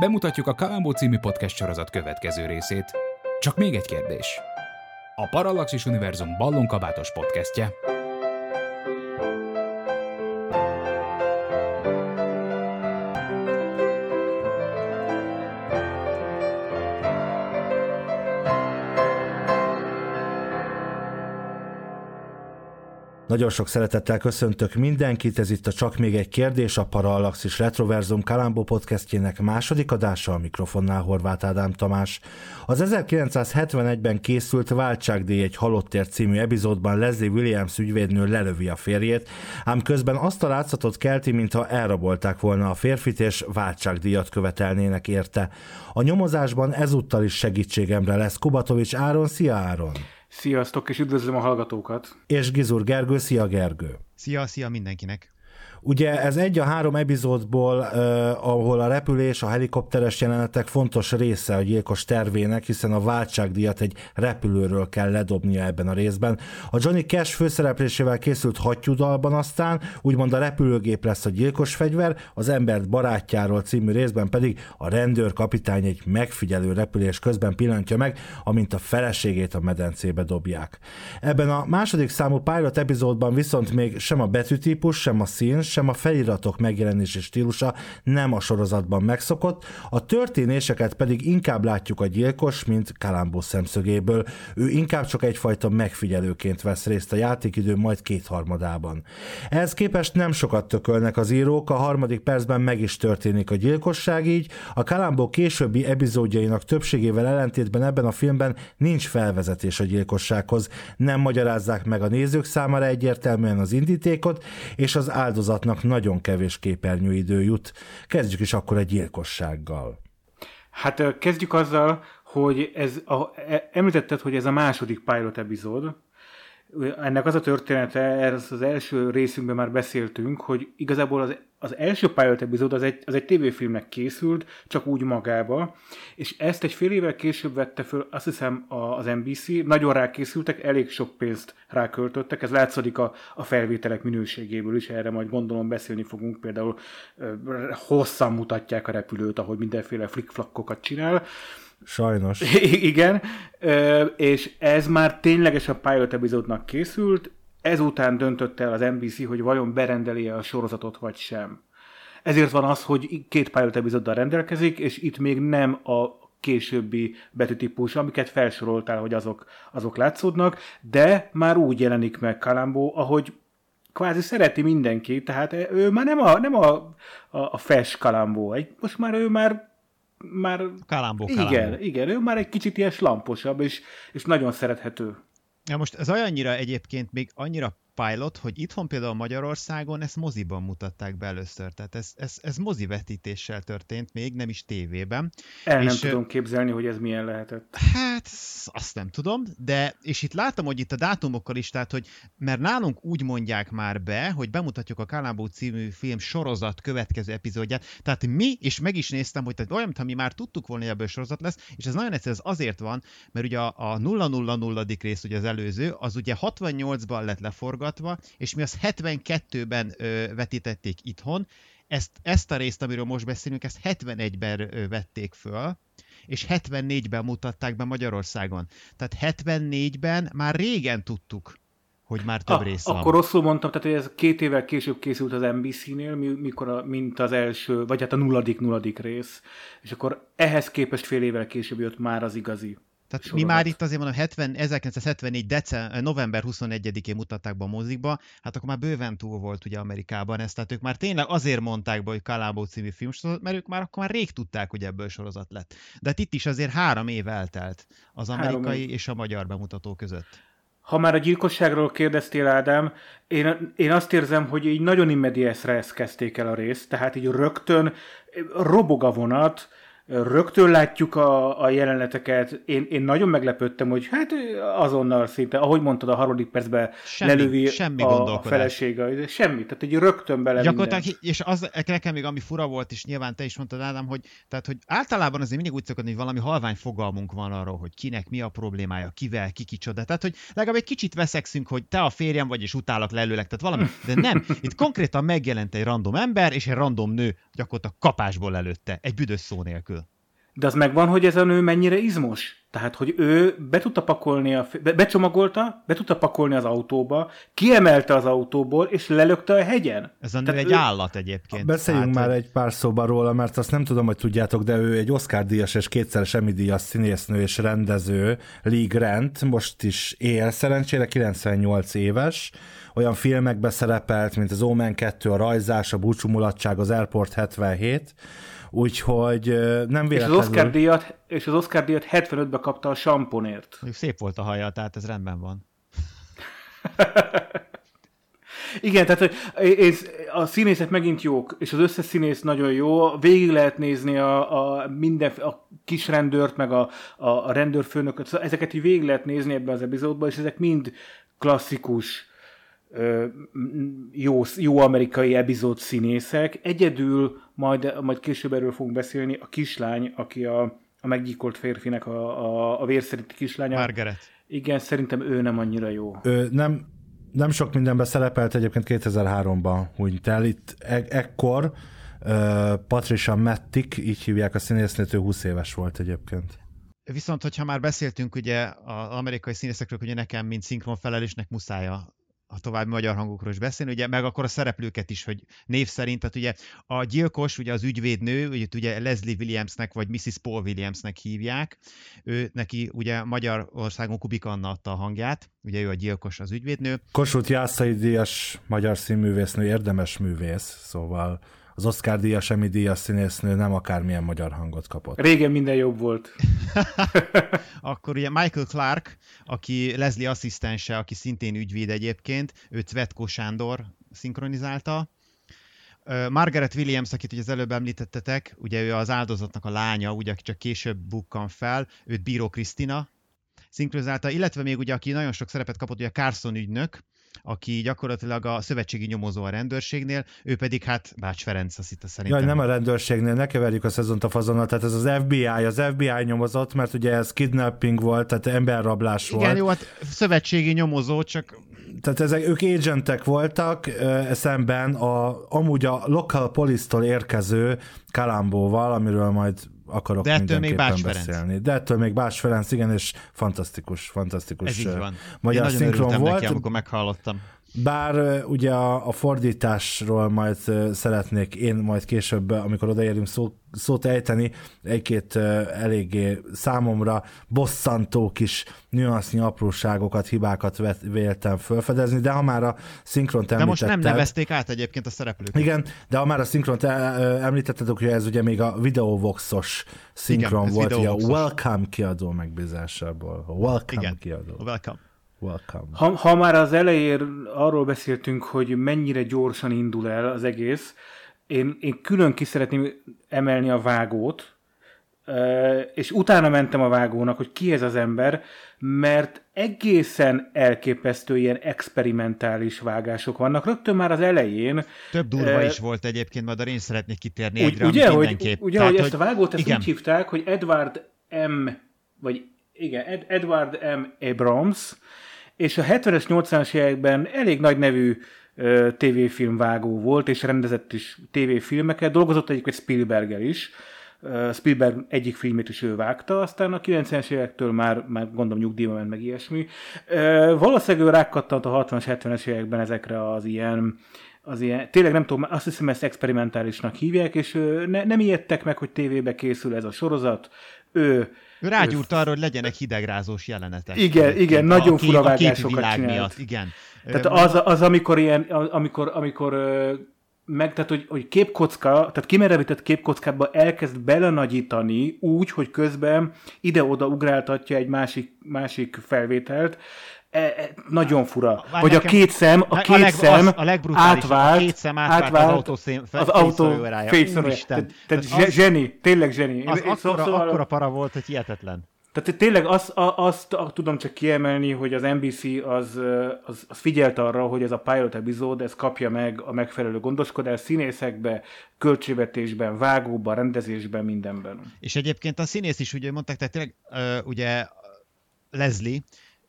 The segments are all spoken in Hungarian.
Bemutatjuk a Kalambó című podcast sorozat következő részét. Csak még egy kérdés. A Parallaxis Univerzum ballonkabátos podcastje. Nagyon sok szeretettel köszöntök mindenkit, ez itt a Csak még egy kérdés, a Parallaxis Retroverzum Kalambó podcastjének második adása a mikrofonnál Horváth Ádám Tamás. Az 1971-ben készült Váltságdíj egy halottért című epizódban Leslie Williams ügyvédnő lelövi a férjét, ám közben azt a látszatot kelti, mintha elrabolták volna a férfit, és váltságdíjat követelnének érte. A nyomozásban ezúttal is segítségemre lesz Kubatovics Áron. Szia Áron! Sziasztok, és üdvözlöm a hallgatókat! És Gizur Gergő, szia Gergő! Szia, szia mindenkinek! Ugye ez egy a három epizódból, uh, ahol a repülés, a helikopteres jelenetek fontos része a gyilkos tervének, hiszen a váltságdíjat egy repülőről kell ledobnia ebben a részben. A Johnny Cash főszereplésével készült hattyúdalban aztán, úgymond a repülőgép lesz a gyilkos fegyver, az embert barátjáról című részben pedig a rendőr kapitány egy megfigyelő repülés közben pillantja meg, amint a feleségét a medencébe dobják. Ebben a második számú pilot epizódban viszont még sem a betűtípus, sem a szín, sem a feliratok megjelenési stílusa nem a sorozatban megszokott, a történéseket pedig inkább látjuk a gyilkos, mint Kalambó szemszögéből. Ő inkább csak egyfajta megfigyelőként vesz részt a játékidő majd kétharmadában. Ehhez képest nem sokat tökölnek az írók, a harmadik percben meg is történik a gyilkosság így, a Kalambó későbbi epizódjainak többségével ellentétben ebben a filmben nincs felvezetés a gyilkossághoz, nem magyarázzák meg a nézők számára egyértelműen az indítékot, és az áldozat sorozatnak nagyon kevés képernyőidő jut. Kezdjük is akkor egy gyilkossággal. Hát kezdjük azzal, hogy ez a, e, említetted, hogy ez a második pilot epizód, ennek az a története, ez az első részünkben már beszéltünk, hogy igazából az, az első pilot epizód az egy, az egy tévéfilmnek készült, csak úgy magába, és ezt egy fél évvel később vette föl, azt hiszem az NBC, nagyon rákészültek, elég sok pénzt ráköltöttek, ez látszik a, a felvételek minőségéből is, erre majd gondolom beszélni fogunk, például hosszan mutatják a repülőt, ahogy mindenféle flickflackokat csinál, Sajnos. Igen, és ez már tényleges a pilot epizódnak készült, ezután döntött el az NBC, hogy vajon berendeli a sorozatot vagy sem. Ezért van az, hogy két pilot epizóddal rendelkezik, és itt még nem a későbbi betűtípus, amiket felsoroltál, hogy azok, azok látszódnak, de már úgy jelenik meg Kalambó, ahogy kvázi szereti mindenki, tehát ő már nem a, nem a, a, a fes Kalambó, most már ő már már... Kalambó, kalambó. Igen, igen, ő már egy kicsit ilyen slamposabb, és, és nagyon szerethető. Ja, most ez olyannyira egyébként még annyira pilot, hogy itthon például Magyarországon ezt moziban mutatták be először, tehát ez, ez, ez mozi vetítéssel történt még, nem is tévében. El és, nem tudom képzelni, hogy ez milyen lehetett. Hát, azt nem tudom, de, és itt látom, hogy itt a dátumokkal is, tehát, hogy mert nálunk úgy mondják már be, hogy bemutatjuk a Kalambó című film sorozat következő epizódját, tehát mi, és meg is néztem, hogy tehát olyan, mintha mi már tudtuk volna, hogy ebből sorozat lesz, és ez nagyon egyszerű, ez azért van, mert ugye a, a 000. rész, ugye az előző, az ugye 68-ban lett leforgatva, forgatva, és mi azt 72-ben ö, vetítették itthon, ezt, ezt a részt, amiről most beszélünk, ezt 71-ben vették föl, és 74-ben mutatták be Magyarországon. Tehát 74-ben már régen tudtuk, hogy már több a, rész van. Akkor rosszul mondtam, tehát hogy ez két évvel később készült az NBC-nél, mikor a, mint az első, vagy hát a nulladik, nulladik rész, és akkor ehhez képest fél évvel később jött már az igazi. Tehát sorozat. mi már itt azért mondom, 70, 1974. December, november 21-én mutatták be a mozikba, hát akkor már bőven túl volt ugye Amerikában ez, tehát ők már tényleg azért mondták be, hogy Kalambó című filmsorozat, mert ők már akkor már rég tudták, hogy ebből sorozat lett. De hát itt is azért három év eltelt az amerikai és a magyar bemutató között. ha már a gyilkosságról kérdeztél, Ádám, én, én azt érzem, hogy így nagyon immediesre ezt kezdték el a részt, tehát így rögtön robog a vonat, rögtön látjuk a, a jeleneteket. Én, én nagyon meglepődtem, hogy hát azonnal szinte, ahogy mondtad, a harmadik percben semmi, lelövi semmi a, a felesége. Semmi, tehát egy rögtön bele Gyakorlatilag, minden. és az nekem még ami fura volt, és nyilván te is mondtad, Ádám, hogy, tehát, hogy általában azért mindig úgy szokott, hogy valami halvány fogalmunk van arról, hogy kinek mi a problémája, kivel, ki kicsoda. Tehát, hogy legalább egy kicsit veszekszünk, hogy te a férjem vagy, és utálak lelőlek, tehát valami. De nem, itt konkrétan megjelent egy random ember, és egy random nő gyakorlatilag kapásból előtte, egy büdös szó nélkül. De az megvan, hogy ez a nő mennyire izmos? Tehát, hogy ő be tudta pakolni, a, be, becsomagolta, be tudta pakolni az autóba, kiemelte az autóból, és lelökte a hegyen. Ez a nő Tehát egy ő... állat egyébként. Beszéljünk hát, már egy pár szóban róla, mert azt nem tudom, hogy tudjátok, de ő egy Oscar-díjas és kétszeres Emmy-díjas színésznő és rendező, Lee Grant, most is él, szerencsére 98 éves, olyan filmekbe szerepelt, mint az Omen 2, a rajzás, a búcsú mulatság, az Airport 77, Úgyhogy nem véletlenül... És az Oscar díjat, és az Oscar díjat 75-ben kapta a samponért. Szép volt a haja, tehát ez rendben van. Igen, tehát a színészek megint jók, és az összes színész nagyon jó. Végig lehet nézni a, a minden, a kis rendőrt, meg a, a, a rendőrfőnököt. Szóval ezeket így végig lehet nézni ebben az epizódban, és ezek mind klasszikus jó, jó amerikai epizód színészek. Egyedül, majd, majd később erről fogunk beszélni, a kislány, aki a, a meggyilkolt férfinek a, a, a vérszerinti kislánya. Margaret. Igen, szerintem ő nem annyira jó. Ő nem, nem sok mindenben szerepelt, egyébként 2003-ban hunyt el. Itt e- ekkor uh, Patricia Mettik, így hívják a színésznőt, ő 20 éves volt egyébként. Viszont, hogyha már beszéltünk ugye az amerikai színészekről, hogy nekem, mint szinkronfelelésnek muszáj a a további magyar hangokról is beszélni, ugye, meg akkor a szereplőket is, hogy név szerint, tehát ugye a gyilkos, ugye az ügyvédnő, ugye, ugye Leslie Williamsnek, vagy Mrs. Paul Williamsnek hívják, ő neki ugye Magyarországon Kubik Anna adta a hangját, ugye ő a gyilkos, az ügyvédnő. Kossuth Jászai Díjas magyar színművésznő, érdemes művész, szóval az Oscar díjas, Emmy díjas színésznő nem akármilyen magyar hangot kapott. Régen minden jobb volt. Akkor ugye Michael Clark, aki Leslie asszisztense, aki szintén ügyvéd egyébként, őt Vetko Sándor szinkronizálta. Margaret Williams, akit ugye az előbb említettetek, ugye ő az áldozatnak a lánya, ugye aki csak később bukkan fel, őt Bíró Krisztina szinkronizálta, illetve még ugye, aki nagyon sok szerepet kapott, ugye Carson ügynök, aki gyakorlatilag a szövetségi nyomozó a rendőrségnél, ő pedig hát Bács Ferenc, azt itt szerintem. Jaj, nem a rendőrségnél, ne keverjük a szezont a fazonnal, tehát ez az FBI, az FBI nyomozott, mert ugye ez kidnapping volt, tehát emberrablás Igen, volt. Igen, jó, hát szövetségi nyomozó, csak tehát ezek, ők agentek voltak e, szemben a, amúgy a local police-tól érkező Kalambóval, amiről majd akarok De ettől még Bács beszélni. Ferenc. De ettől még Bács Ferenc, igen, és fantasztikus, fantasztikus Ez így van. magyar szinkron volt. Neki, amikor meghallottam. Bár ugye a, a fordításról majd szeretnék én majd később, amikor odaérünk szó, szót ejteni, egy-két eléggé számomra bosszantó kis nüansznyi apróságokat, hibákat véltem felfedezni, de ha már a szinkront De most nem nevezték át egyébként a szereplőket. Igen, de ha már a szinkront említetted, hogy ez ugye még a Videovoxos szinkron Igen, volt, a Welcome kiadó megbízásából. Welcome Igen, kiadó. Welcome. Welcome. Ha, ha már az elején arról beszéltünk, hogy mennyire gyorsan indul el az egész, én, én külön ki szeretném emelni a vágót, és utána mentem a vágónak, hogy ki ez az ember, mert egészen elképesztő ilyen experimentális vágások vannak. Rögtön már az elején. Több durva uh, is volt egyébként, majd én szeretnék kitérni úgy, egyre, ugye, hogy, ugye, Tehát, hogy ezt a vágót ezt igen. úgy hívták, hogy Edward M. vagy igen, Ed, Edward M. Abrams, és a 70-es, 80-as években elég nagy nevű tévéfilmvágó volt, és rendezett is tévéfilmeket, dolgozott egyébként Spielberger is, Spielberg egyik filmét is ő vágta, aztán a 90-es évektől már, már gondolom nyugdíjba ment meg ilyesmi. Valószínűleg ő rákattant a 60-as, 70-es években ezekre az ilyen az ilyen, tényleg nem tudom, azt hiszem ezt experimentálisnak hívják, és ne, nem ijedtek meg, hogy tévébe készül ez a sorozat. Ő ő rágyúrt arra, hogy legyenek hidegrázós jelenetek. Igen, igen, nagyon fura vágásokat. Miatt, igen. Tehát az, az amikor ilyen, amikor, amikor meg, tehát hogy, hogy képkocka, tehát kimerevített képkockába elkezd belenagyítani úgy, hogy közben ide-oda ugráltatja egy másik, másik felvételt, E, e, nagyon fura, Már hogy nekem- a két szem, a A két leg- szem az- a legbrutálisabb, a átvált, két szem átvált az autó szén- az autó. Úristen. Tehát, az- zseni, tényleg zseni. Az Én- akkora, szóval- akkora para volt, hogy hihetetlen. Tehát tényleg azt, a- azt a- tudom csak kiemelni, hogy az NBC az, az, az figyelt arra, hogy ez a pilot epizód, ez kapja meg a megfelelő gondoskodás színészekbe, költségvetésben, vágóban, rendezésben, mindenben. És egyébként a színész is ugye mondták, tehát tényleg ugye Leslie,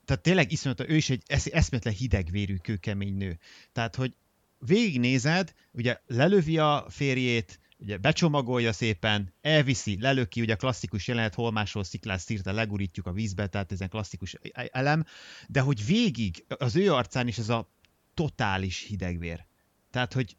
tehát tényleg iszonyat, ő is egy esz, eszméletlen hidegvérű, kőkemény nő. Tehát, hogy végignézed, ugye lelövi a férjét, ugye becsomagolja szépen, elviszi, lelöki, ugye klasszikus jelenet, holmásról sziklás szírta, legurítjuk a vízbe, tehát ez egy klasszikus elem, de hogy végig az ő arcán is ez a totális hidegvér. Tehát, hogy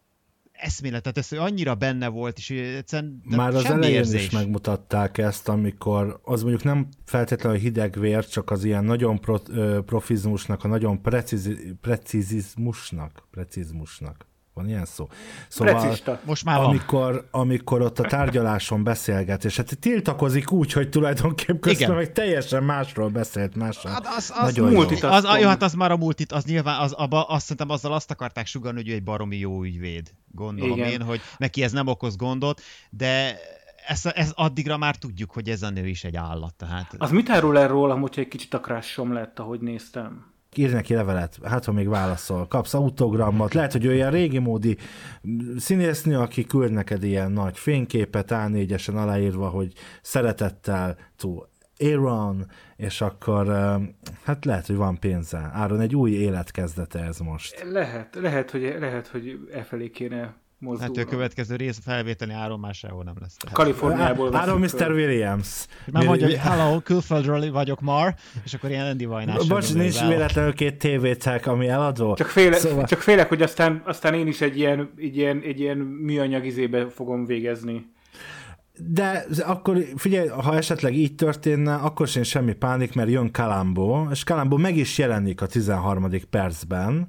eszmélet, tehát ez annyira benne volt, és egyszerűen Már az elején érzés. is megmutatták ezt, amikor az mondjuk nem feltétlenül hideg vér, csak az ilyen nagyon pro, profizmusnak, a nagyon precizi, precizizmusnak, precizmusnak. Van ilyen szó? Szóval, Precista. Most már van. amikor, amikor ott a tárgyaláson beszélget, és hát tiltakozik úgy, hogy tulajdonképpen közben Igen. meg teljesen másról beszélt mással. Hát az, az, Nagyon jó. Az, jó, hát az már a multit, az nyilván, az, abba, azt szerintem azzal azt akarták sugalni, hogy ő egy baromi jó ügyvéd. Gondolom Igen. én, hogy neki ez nem okoz gondot, de ez, ez addigra már tudjuk, hogy ez a nő is egy állat. Tehát Az mit árul el rólam, hogyha egy kicsit a crushom lett, ahogy néztem? Írj neki levelet, hát ha még válaszol. Kapsz autogrammat, lehet, hogy ő ilyen régi módi színésznő, aki küld neked ilyen nagy fényképet, A4-esen aláírva, hogy szeretettel to Aaron, és akkor hát lehet, hogy van pénze. Áron egy új életkezdete ez most. Lehet, lehet, hogy, lehet, hogy e felé kéne mozdulni. hát a következő rész felvételi áron már sehol nem lesz. Tehát. Kaliforniából Áron Mr. Williams. Már mondja, hogy hello, külföldről vagyok már, és akkor ilyen Andy Vajnás. Bocs, nincs véletlenül két tévétek, ami eladó. Csak, féle, szóval... csak félek, hogy aztán, aztán én is egy ilyen, egy ilyen, egy ilyen műanyag izébe fogom végezni. De akkor figyelj, ha esetleg így történne, akkor sem semmi pánik, mert jön Kalambó, és Kalambó meg is jelenik a 13. percben,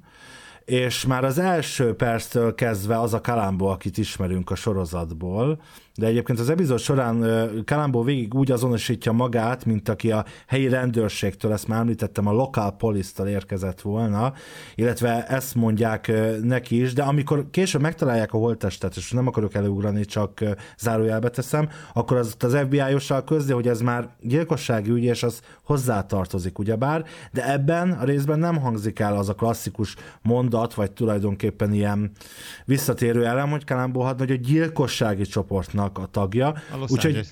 és már az első perctől kezdve az a Kalambó, akit ismerünk a sorozatból, de egyébként az epizód során Kalambó végig úgy azonosítja magát, mint aki a helyi rendőrségtől, ezt már említettem, a local police-tól érkezett volna, illetve ezt mondják neki is, de amikor később megtalálják a holttestet, és nem akarok előugrani, csak zárójelbe teszem, akkor az, az FBI-ossal közli, hogy ez már gyilkossági ügy, és az hozzátartozik, ugyebár, de ebben a részben nem hangzik el az a klasszikus mondat, vagy tulajdonképpen ilyen visszatérő elem, hogy Kalambó hadnagy a gyilkossági csoportnak a tagja. A Los Úgyhogy.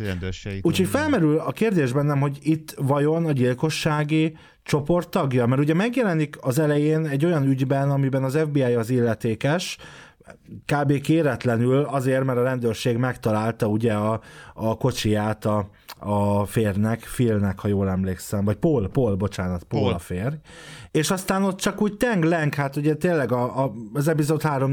Úgyhogy felmerül a kérdés bennem, hogy itt vajon a gyilkossági csoport tagja? Mert ugye megjelenik az elején egy olyan ügyben, amiben az FBI az illetékes, kb. kéretlenül azért, mert a rendőrség megtalálta ugye a, a kocsiját a, a férnek, Philnek, ha jól emlékszem, vagy Paul, Paul, bocsánat, Paul, Paul. a férj. És aztán ott csak úgy teng-lenk, hát ugye tényleg a, a, az epizód három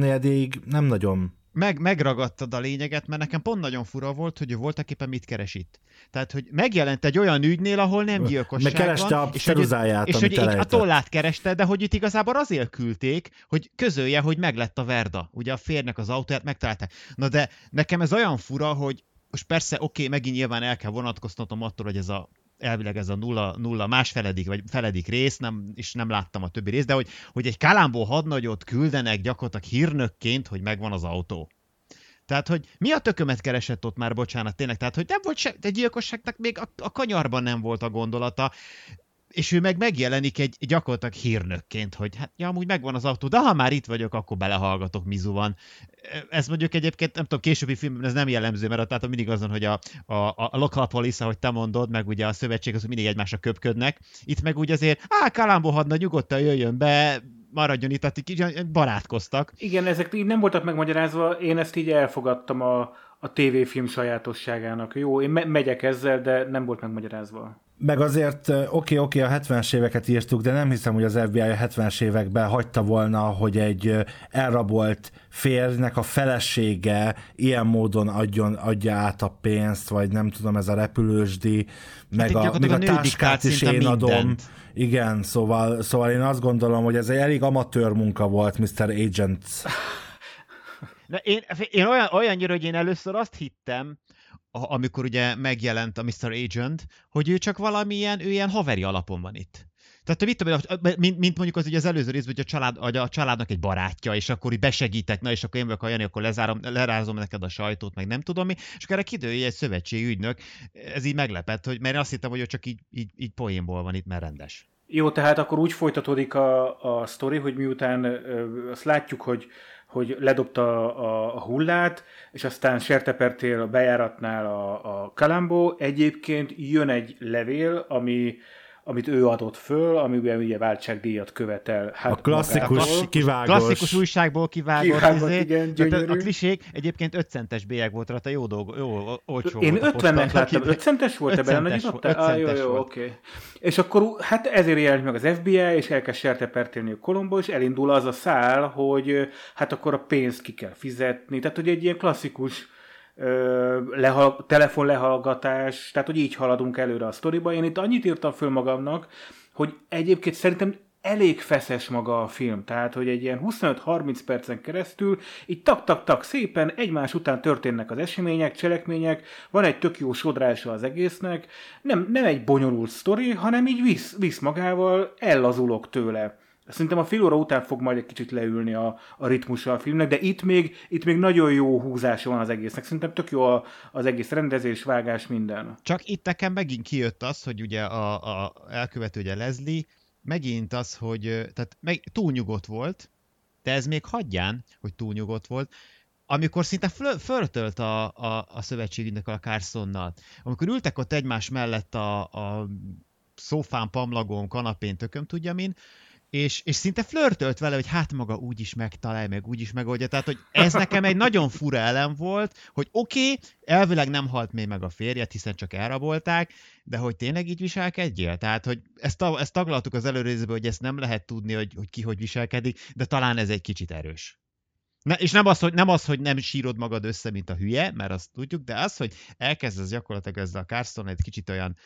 nem nagyon meg, megragadtad a lényeget, mert nekem pont nagyon fura volt, hogy ő voltak éppen mit keres itt. Tehát, hogy megjelent egy olyan ügynél, ahol nem gyilkosság Meg kereste van, a és hogy, ceruzáját, és hogy a tollát kereste, de hogy itt igazából azért küldték, hogy közölje, hogy meglett a Verda. Ugye a férnek az autóját megtalálták. Na de nekem ez olyan fura, hogy most persze, oké, megint nyilván el kell vonatkoztatnom attól, hogy ez a elvileg ez a nulla, nulla más feledik, vagy feledik rész, nem, és nem láttam a többi részt, de hogy, hogy egy Kalambó hadnagyot küldenek gyakorlatilag hírnökként, hogy megvan az autó. Tehát, hogy mi a tökömet keresett ott már, bocsánat, tényleg, tehát, hogy nem volt se, egy gyilkosságnak még a, a kanyarban nem volt a gondolata, és ő meg megjelenik egy gyakorlatilag hírnökként, hogy hát ja, amúgy megvan az autó, de ha már itt vagyok, akkor belehallgatok, mizu van. Ez mondjuk egyébként, nem tudom, későbbi filmben ez nem jellemző, mert tehát mindig azon, hogy a, a, a local police, ahogy te mondod, meg ugye a szövetség, az mindig egymásra köpködnek. Itt meg úgy azért, á, Kalambó hadna, nyugodtan jöjjön be, maradjon itt, tehát így barátkoztak. Igen, ezek így nem voltak megmagyarázva, én ezt így elfogadtam a, a tévéfilm sajátosságának. Jó, én me- megyek ezzel, de nem volt megmagyarázva. Meg azért, oké, okay, oké, okay, a 70-es éveket írtuk, de nem hiszem, hogy az FBI a 70-es években hagyta volna, hogy egy elrabolt férjnek a felesége ilyen módon adjon, adja át a pénzt, vagy nem tudom, ez a repülősdi, meg itt a, még gyakorlatilag a a táskát is én adom. mindent. Igen, szóval, szóval én azt gondolom, hogy ez egy elég amatőr munka volt, Mr. Agent. De én, én olyan, olyannyira, hogy én először azt hittem, a- amikor ugye megjelent a Mr. Agent, hogy ő csak valamilyen, ő ilyen haveri alapon van itt. Tehát mit tudom, mint, mint mondjuk az ugye az előző részben, hogy a, család, hogy a családnak egy barátja, és akkor így besegítek, na és akkor én vagyok a Jani, akkor lezárom, lerázom neked a sajtót, meg nem tudom mi, és akkor erre kiderül, egy szövetségi ügynök, ez így meglepett, hogy, mert azt hittem, hogy ő csak így, így, így poénból van itt, mert rendes. Jó, tehát akkor úgy folytatódik a, a sztori, hogy miután ö, azt látjuk, hogy hogy ledobta a, a hullát, és aztán sertepertél a bejáratnál a, a Kalambó. Egyébként jön egy levél, ami amit ő adott föl, amiben ugye váltságdíjat követel. Hát a klasszikus kivágós. Klasszikus újságból kivágott. kivágott izé, igen, gyönyörű. A klisék egyébként 5 centes bélyeg volt rajta, jó dolog, jó, olcsó Én 50-nek láttam, 5 centes volt ebben? Volt, 5 ah, jó, jó, oké. Okay. És akkor hát ezért jelent meg az FBI, és elkezd sertepertélni a Kolombo, és elindul az a szál, hogy hát akkor a pénzt ki kell fizetni. Tehát, hogy egy ilyen klasszikus lehal, telefon lehallgatás, tehát hogy így haladunk előre a sztoriba. Én itt annyit írtam föl magamnak, hogy egyébként szerintem elég feszes maga a film, tehát hogy egy ilyen 25-30 percen keresztül így tak-tak-tak szépen egymás után történnek az események, cselekmények, van egy tök jó sodrása az egésznek, nem, nem egy bonyolult sztori, hanem így visz, visz magával, ellazulok tőle. Szerintem a fél óra után fog majd egy kicsit leülni a, a ritmusa a filmnek, de itt még, itt még nagyon jó húzása van az egésznek. Szerintem tök jó a, az egész rendezés, vágás, minden. Csak itt nekem megint kijött az, hogy ugye a, a elkövető ugye Leslie, megint az, hogy tehát meg, túl nyugodt volt, de ez még hagyján, hogy túl nyugodt volt, amikor szinte föl, föltölt a, a, a szövetségünknek a Carsonnal. Amikor ültek ott egymás mellett a, a szófán, pamlagón, kanapén, tököm tudja min, és, és szinte flörtölt vele, hogy hát maga úgy is megtalálja, meg úgy is megoldja. Tehát, hogy ez nekem egy nagyon fura elem volt, hogy oké, okay, elvileg nem halt még meg a férjet, hiszen csak elrabolták, de hogy tényleg így viselkedjél? Tehát, hogy ezt, ezt taglaltuk az előrészbe, hogy ezt nem lehet tudni, hogy, hogy ki hogy viselkedik, de talán ez egy kicsit erős. Ne, és nem az, hogy nem az, hogy nem sírod magad össze, mint a hülye, mert azt tudjuk, de az, hogy elkezdesz gyakorlatilag ezzel a Carson egy kicsit olyan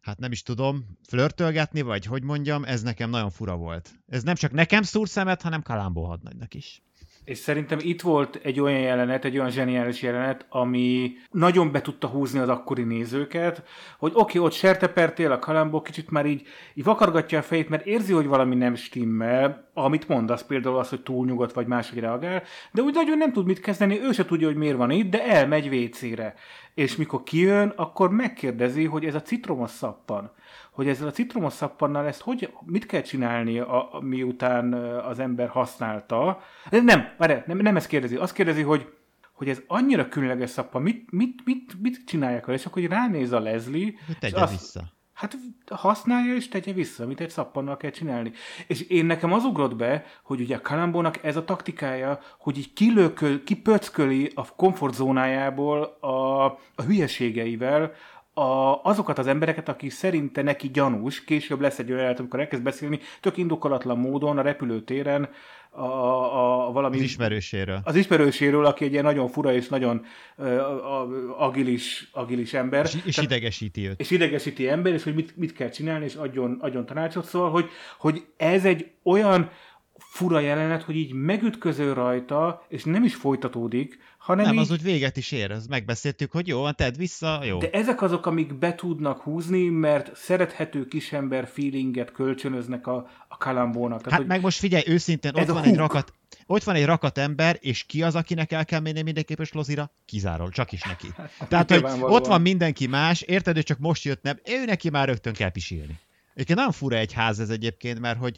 hát nem is tudom, flörtölgetni, vagy hogy mondjam, ez nekem nagyon fura volt. Ez nem csak nekem szúr szemet, hanem Kalambó hadnagynak is. És szerintem itt volt egy olyan jelenet, egy olyan zseniális jelenet, ami nagyon be tudta húzni az akkori nézőket, hogy oké, okay, ott sertepertél, a kalambó kicsit már így, így vakargatja a fejét, mert érzi, hogy valami nem stimmel, amit mondasz, például az, hogy túl nyugodt vagy máshogy reagál, de úgy nagyon nem tud mit kezdeni, ő se tudja, hogy miért van itt, de elmegy vécére. És mikor kijön, akkor megkérdezi, hogy ez a citromos szappan hogy ezzel a citromos szappannal ezt hogy, mit kell csinálni, a, a, miután az ember használta. Nem, várj, nem, nem ezt kérdezi. Azt kérdezi, hogy, hogy ez annyira különleges szappan, mit, mit, mit, mit csinálják vele? És akkor hogy ránéz a Leslie. Hogy tegye azt, vissza. Hát használja és tegye vissza, amit egy szappannal kell csinálni. És én nekem az ugrott be, hogy ugye a Kalambónak ez a taktikája, hogy így kilököl, kipöcköli a komfortzónájából a, a hülyeségeivel, a, azokat az embereket, akik szerinte neki gyanús, később lesz egy olyan, amikor elkezd beszélni, tök indokolatlan módon a repülőtéren a, a, a valami... Az ismerőséről. Az ismerőséről, aki egy ilyen nagyon fura és nagyon uh, agilis, agilis ember. És, és Tehát, idegesíti őt. És idegesíti ember, és hogy mit, mit kell csinálni, és adjon, adjon tanácsot. Szóval, hogy, hogy ez egy olyan fura jelenet, hogy így megütköző rajta, és nem is folytatódik, hanem Nem, így... az úgy véget is ér, az megbeszéltük, hogy jó, tedd vissza, jó. De ezek azok, amik be tudnak húzni, mert szerethető kisember feelinget kölcsönöznek a, a kalambónak. Tehát, hát meg most figyelj, őszintén, ott van, egy rakat, ott van egy rakat ember, és ki az, akinek el kell menni mindenképp a lozira? Kizáról, csak is neki. Hát, Tehát, hogy ott van mindenki más, érted, hogy csak most jött nem, ő neki már rögtön kell pisilni. Egyébként nagyon fura egy ház ez egyébként, mert hogy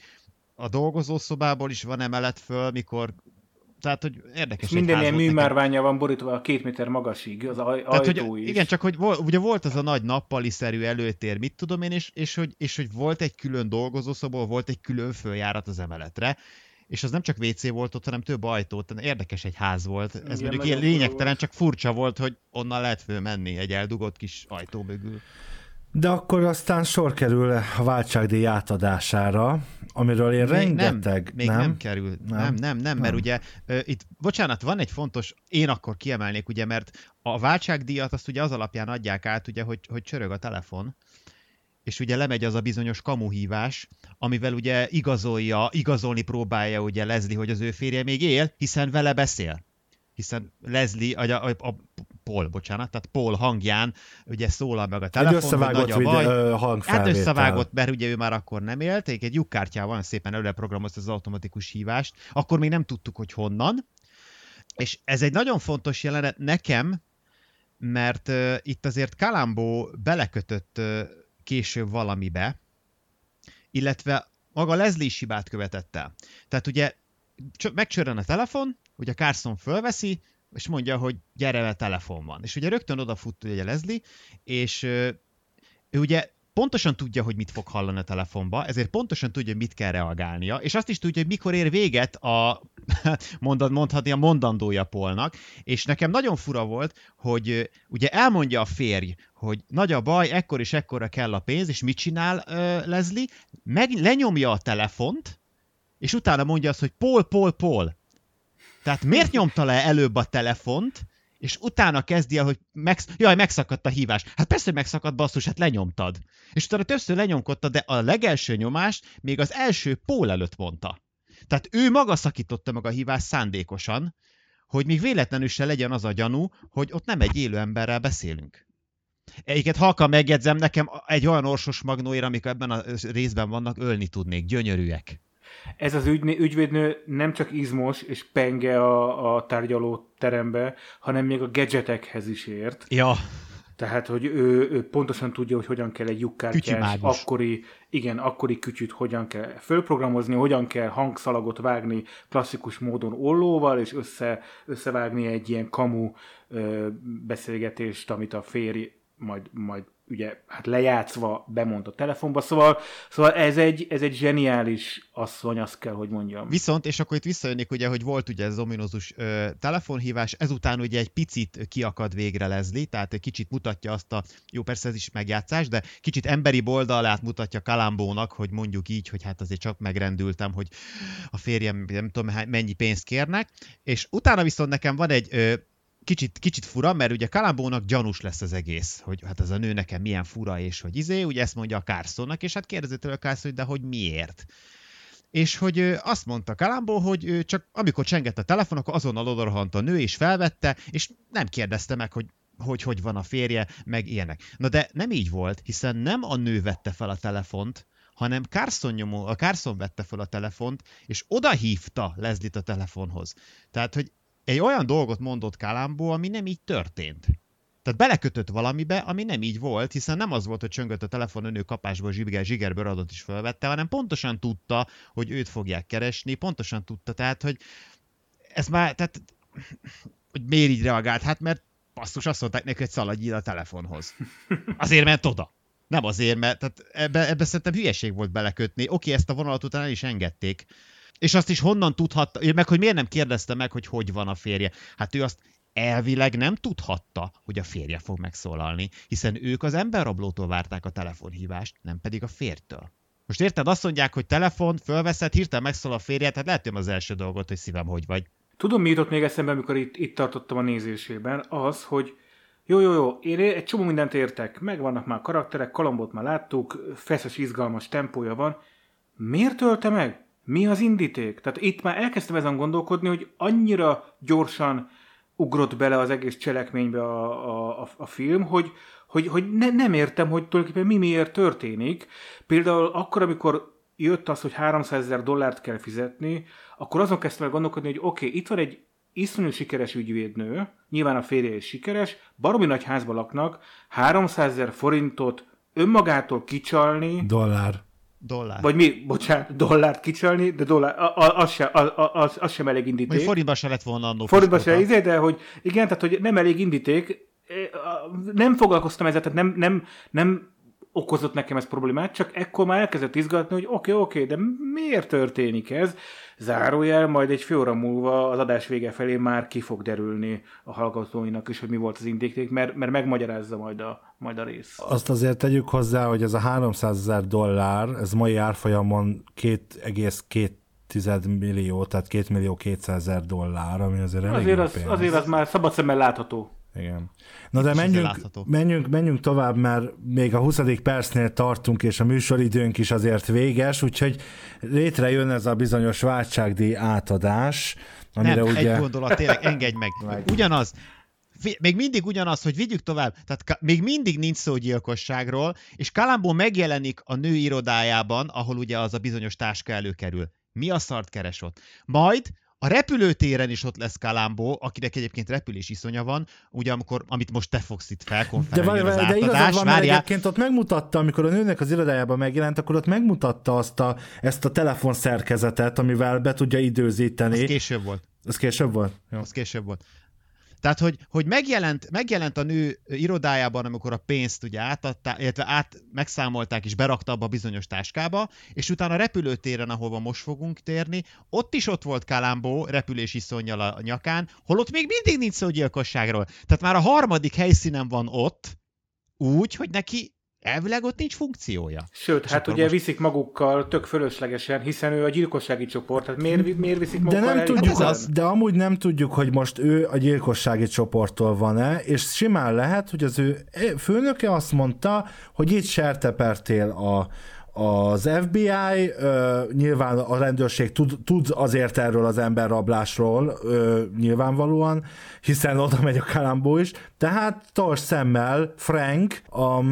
a dolgozószobából is van emelet föl, mikor tehát, hogy érdekes. És minden ilyen műmárványa van borítva a két méter magasig, az aj- Tehát, ajtó hogy, is. Igen, csak hogy vol, ugye volt az a nagy nappali-szerű előtér, mit tudom én, és, és, hogy, és hogy volt egy külön dolgozószoba, volt egy külön följárat az emeletre, és az nem csak WC volt ott, hanem több ajtó, tehát érdekes egy ház volt. Ez Igen, mondjuk ilyen lényegtelen, volt. csak furcsa volt, hogy onnan lehet fölmenni egy eldugott kis ajtó mögül. De akkor aztán sor kerül a váltságdíj átadására, amiről én még rengeteg... Nem, még nem, nem kerül. Nem, nem, nem, nem mert ugye uh, itt, bocsánat, van egy fontos, én akkor kiemelnék, ugye, mert a váltságdíjat azt ugye az alapján adják át, ugye, hogy, hogy csörög a telefon, és ugye lemegy az a bizonyos kamuhívás, amivel ugye igazolja, igazolni próbálja ugye Leslie, hogy az ő férje még él, hiszen vele beszél. Hiszen Leslie, a, a, a Paul, bocsánat, tehát Paul hangján ugye szólal meg a telefon, Egy összevágott hogy nagy a baj. Hát összevágott, mert ugye ő már akkor nem élt, egy lyukkártyával szépen előre programozta az automatikus hívást, akkor még nem tudtuk, hogy honnan, és ez egy nagyon fontos jelenet nekem, mert uh, itt azért Kalambó belekötött uh, később valamibe, illetve maga Leslie is hibát követett el. Tehát ugye megcsörren a telefon, ugye Carson fölveszi, és mondja, hogy gyere, a telefon van. És ugye rögtön odafut ugye Leslie, és ő ugye pontosan tudja, hogy mit fog hallani a telefonba, ezért pontosan tudja, hogy mit kell reagálnia, és azt is tudja, hogy mikor ér véget a, mondad, mondhatni, a mondandója Polnak, és nekem nagyon fura volt, hogy ugye elmondja a férj, hogy nagy a baj, ekkor és ekkora kell a pénz, és mit csinál uh, Leslie? Meg lenyomja a telefont, és utána mondja azt, hogy Paul, Paul, Paul. Tehát miért nyomta le előbb a telefont, és utána kezdi el, hogy megsz... jaj, megszakadt a hívás. Hát persze, hogy megszakadt, basszus, hát lenyomtad. És utána többször lenyomkodta, de a legelső nyomást még az első pól előtt mondta. Tehát ő maga szakította meg a hívást szándékosan, hogy még véletlenül se legyen az a gyanú, hogy ott nem egy élő emberrel beszélünk. Egyiket halka megjegyzem, nekem egy olyan orsos magnóira, amik ebben a részben vannak, ölni tudnék, gyönyörűek. Ez az ügy, ügyvédnő nem csak izmos és penge a, a tárgyaló terembe, hanem még a gadgetekhez is ért. Ja. Tehát, hogy ő, ő pontosan tudja, hogy hogyan kell egy lyukkártyás, akkori, igen, akkori kütyüt hogyan kell fölprogramozni, hogyan kell hangszalagot vágni klasszikus módon ollóval, és össze, összevágni egy ilyen kamu ö, beszélgetést, amit a férj majd, majd ugye hát lejátszva bemond a telefonba, szóval, szóval ez, egy, ez egy zseniális asszony, azt kell, hogy mondjam. Viszont, és akkor itt visszajönnék ugye, hogy volt ugye ez ominózus ö, telefonhívás, ezután ugye egy picit kiakad végre Leslie, tehát egy kicsit mutatja azt a, jó persze ez is megjátszás, de kicsit emberi boldalát mutatja Kalambónak, hogy mondjuk így, hogy hát azért csak megrendültem, hogy a férjem nem tudom mennyi pénzt kérnek, és utána viszont nekem van egy ö, kicsit, kicsit fura, mert ugye Kalambónak gyanús lesz az egész, hogy hát ez a nő nekem milyen fura, és hogy izé, ugye ezt mondja a Carsonnak, és hát kérdezi tőle a hogy de hogy miért? És hogy azt mondta Kalambó, hogy csak amikor csengett a telefon, akkor azonnal odorohant a nő, és felvette, és nem kérdezte meg, hogy hogy hogy van a férje, meg ilyenek. Na de nem így volt, hiszen nem a nő vette fel a telefont, hanem Carson nyomó, a Carson vette fel a telefont, és oda hívta Leslie-t a telefonhoz. Tehát, hogy egy olyan dolgot mondott Kalambó, ami nem így történt. Tehát belekötött valamibe, ami nem így volt, hiszen nem az volt, hogy csöngött a telefon, önő kapásból zsiger, zsigerből adott is felvette, hanem pontosan tudta, hogy őt fogják keresni, pontosan tudta, tehát, hogy ez már, tehát, hogy miért így reagált? Hát mert basszus, azt mondták neki, hogy szaladj a telefonhoz. Azért ment oda. Nem azért, mert tehát ebbe, ebbe szerintem hülyeség volt belekötni. Oké, ezt a vonalat után el is engedték, és azt is honnan tudhatta, meg hogy miért nem kérdezte meg, hogy hogy van a férje. Hát ő azt elvileg nem tudhatta, hogy a férje fog megszólalni, hiszen ők az emberrablótól várták a telefonhívást, nem pedig a fértől. Most érted, azt mondják, hogy telefon, fölveszed, hirtelen megszól a férje, tehát lehet, az első dolgot, hogy szívem, hogy vagy. Tudom, mi jutott még eszembe, amikor itt, itt tartottam a nézésében, az, hogy jó, jó, jó, én egy csomó mindent értek, megvannak már karakterek, kalambot már láttuk, feszes, izgalmas tempója van. Miért tölte meg? Mi az indíték? Tehát itt már elkezdtem ezen gondolkodni, hogy annyira gyorsan ugrott bele az egész cselekménybe a, a, a film, hogy, hogy, hogy ne, nem értem, hogy tulajdonképpen mi miért történik. Például akkor, amikor jött az, hogy 300 ezer dollárt kell fizetni, akkor azon kezdtem el gondolkodni, hogy oké, okay, itt van egy iszonyú sikeres ügyvédnő, nyilván a férje is sikeres, baromi nagy házba laknak, 300 ezer forintot önmagától kicsalni. Dollár. Dollár. Vagy mi, bocsánat, dollárt kicsalni, de dollár, az, sem, az, az sem elég indíték. Vagy forintba se lett volna annó. Forintba se izé, de hogy igen, tehát hogy nem elég indíték, nem foglalkoztam ezzel, tehát nem, nem, nem okozott nekem ez problémát, csak ekkor már elkezdett izgatni, hogy oké, okay, oké, okay, de miért történik ez? Zárójel, majd egy fél óra múlva az adás vége felé már ki fog derülni a hallgatóinak is, hogy mi volt az indíték, mert, mert megmagyarázza majd a, majd a rész. Azt azért tegyük hozzá, hogy ez a 300 ezer dollár, ez mai árfolyamon 2,2 10 millió, tehát 2 millió 200 ezer dollár, ami azért elég azért az, azért az már szabad szemmel látható. Igen. Na de menjünk, menjünk, menjünk tovább, mert még a 20. percnél tartunk, és a műsoridőnk is azért véges, úgyhogy létrejön ez a bizonyos váltságdíj átadás, amire Nem, ugye... egy gondolat, tényleg, engedj meg. Ugyanaz, még mindig ugyanaz, hogy vigyük tovább, tehát még mindig nincs szó gyilkosságról, és Kalambó megjelenik a nő irodájában, ahol ugye az a bizonyos táska előkerül. Mi a szart keres ott? Majd a repülőtéren is ott lesz Kalambó, akinek egyébként repülés iszonya van, ugye amikor, amit most te fogsz itt felkonferálni, de, az de igazad van, mert várjál. egyébként ott megmutatta, amikor a nőnek az irodájában megjelent, akkor ott megmutatta azt a, ezt a telefonszerkezetet, amivel be tudja időzíteni. Az később volt. Az később volt? Jó. Az később volt. Tehát, hogy, hogy megjelent, megjelent a nő irodájában, amikor a pénzt ugye átadták, illetve át megszámolták és berakta abba a bizonyos táskába, és utána a repülőtéren, ahova most fogunk térni, ott is ott volt Kalambó repülési szonnyal a nyakán, holott még mindig nincs szó gyilkosságról. Tehát már a harmadik helyszínen van ott, úgy, hogy neki elvileg ott nincs funkciója. Sőt, És hát ugye most- viszik magukkal tök fölöslegesen, hiszen ő a gyilkossági csoport, tehát miért, miért viszik De magukkal nem el- tudjuk, ez az. de amúgy nem tudjuk, hogy most ő a gyilkossági csoporttól van-e, és simán lehet, hogy az ő főnöke azt mondta, hogy itt sertepertél a, az FBI, ö, nyilván a rendőrség tud, tud azért erről az emberrablásról ö, nyilvánvalóan, hiszen oda megy a Kalambó is, tehát tarts szemmel Frank a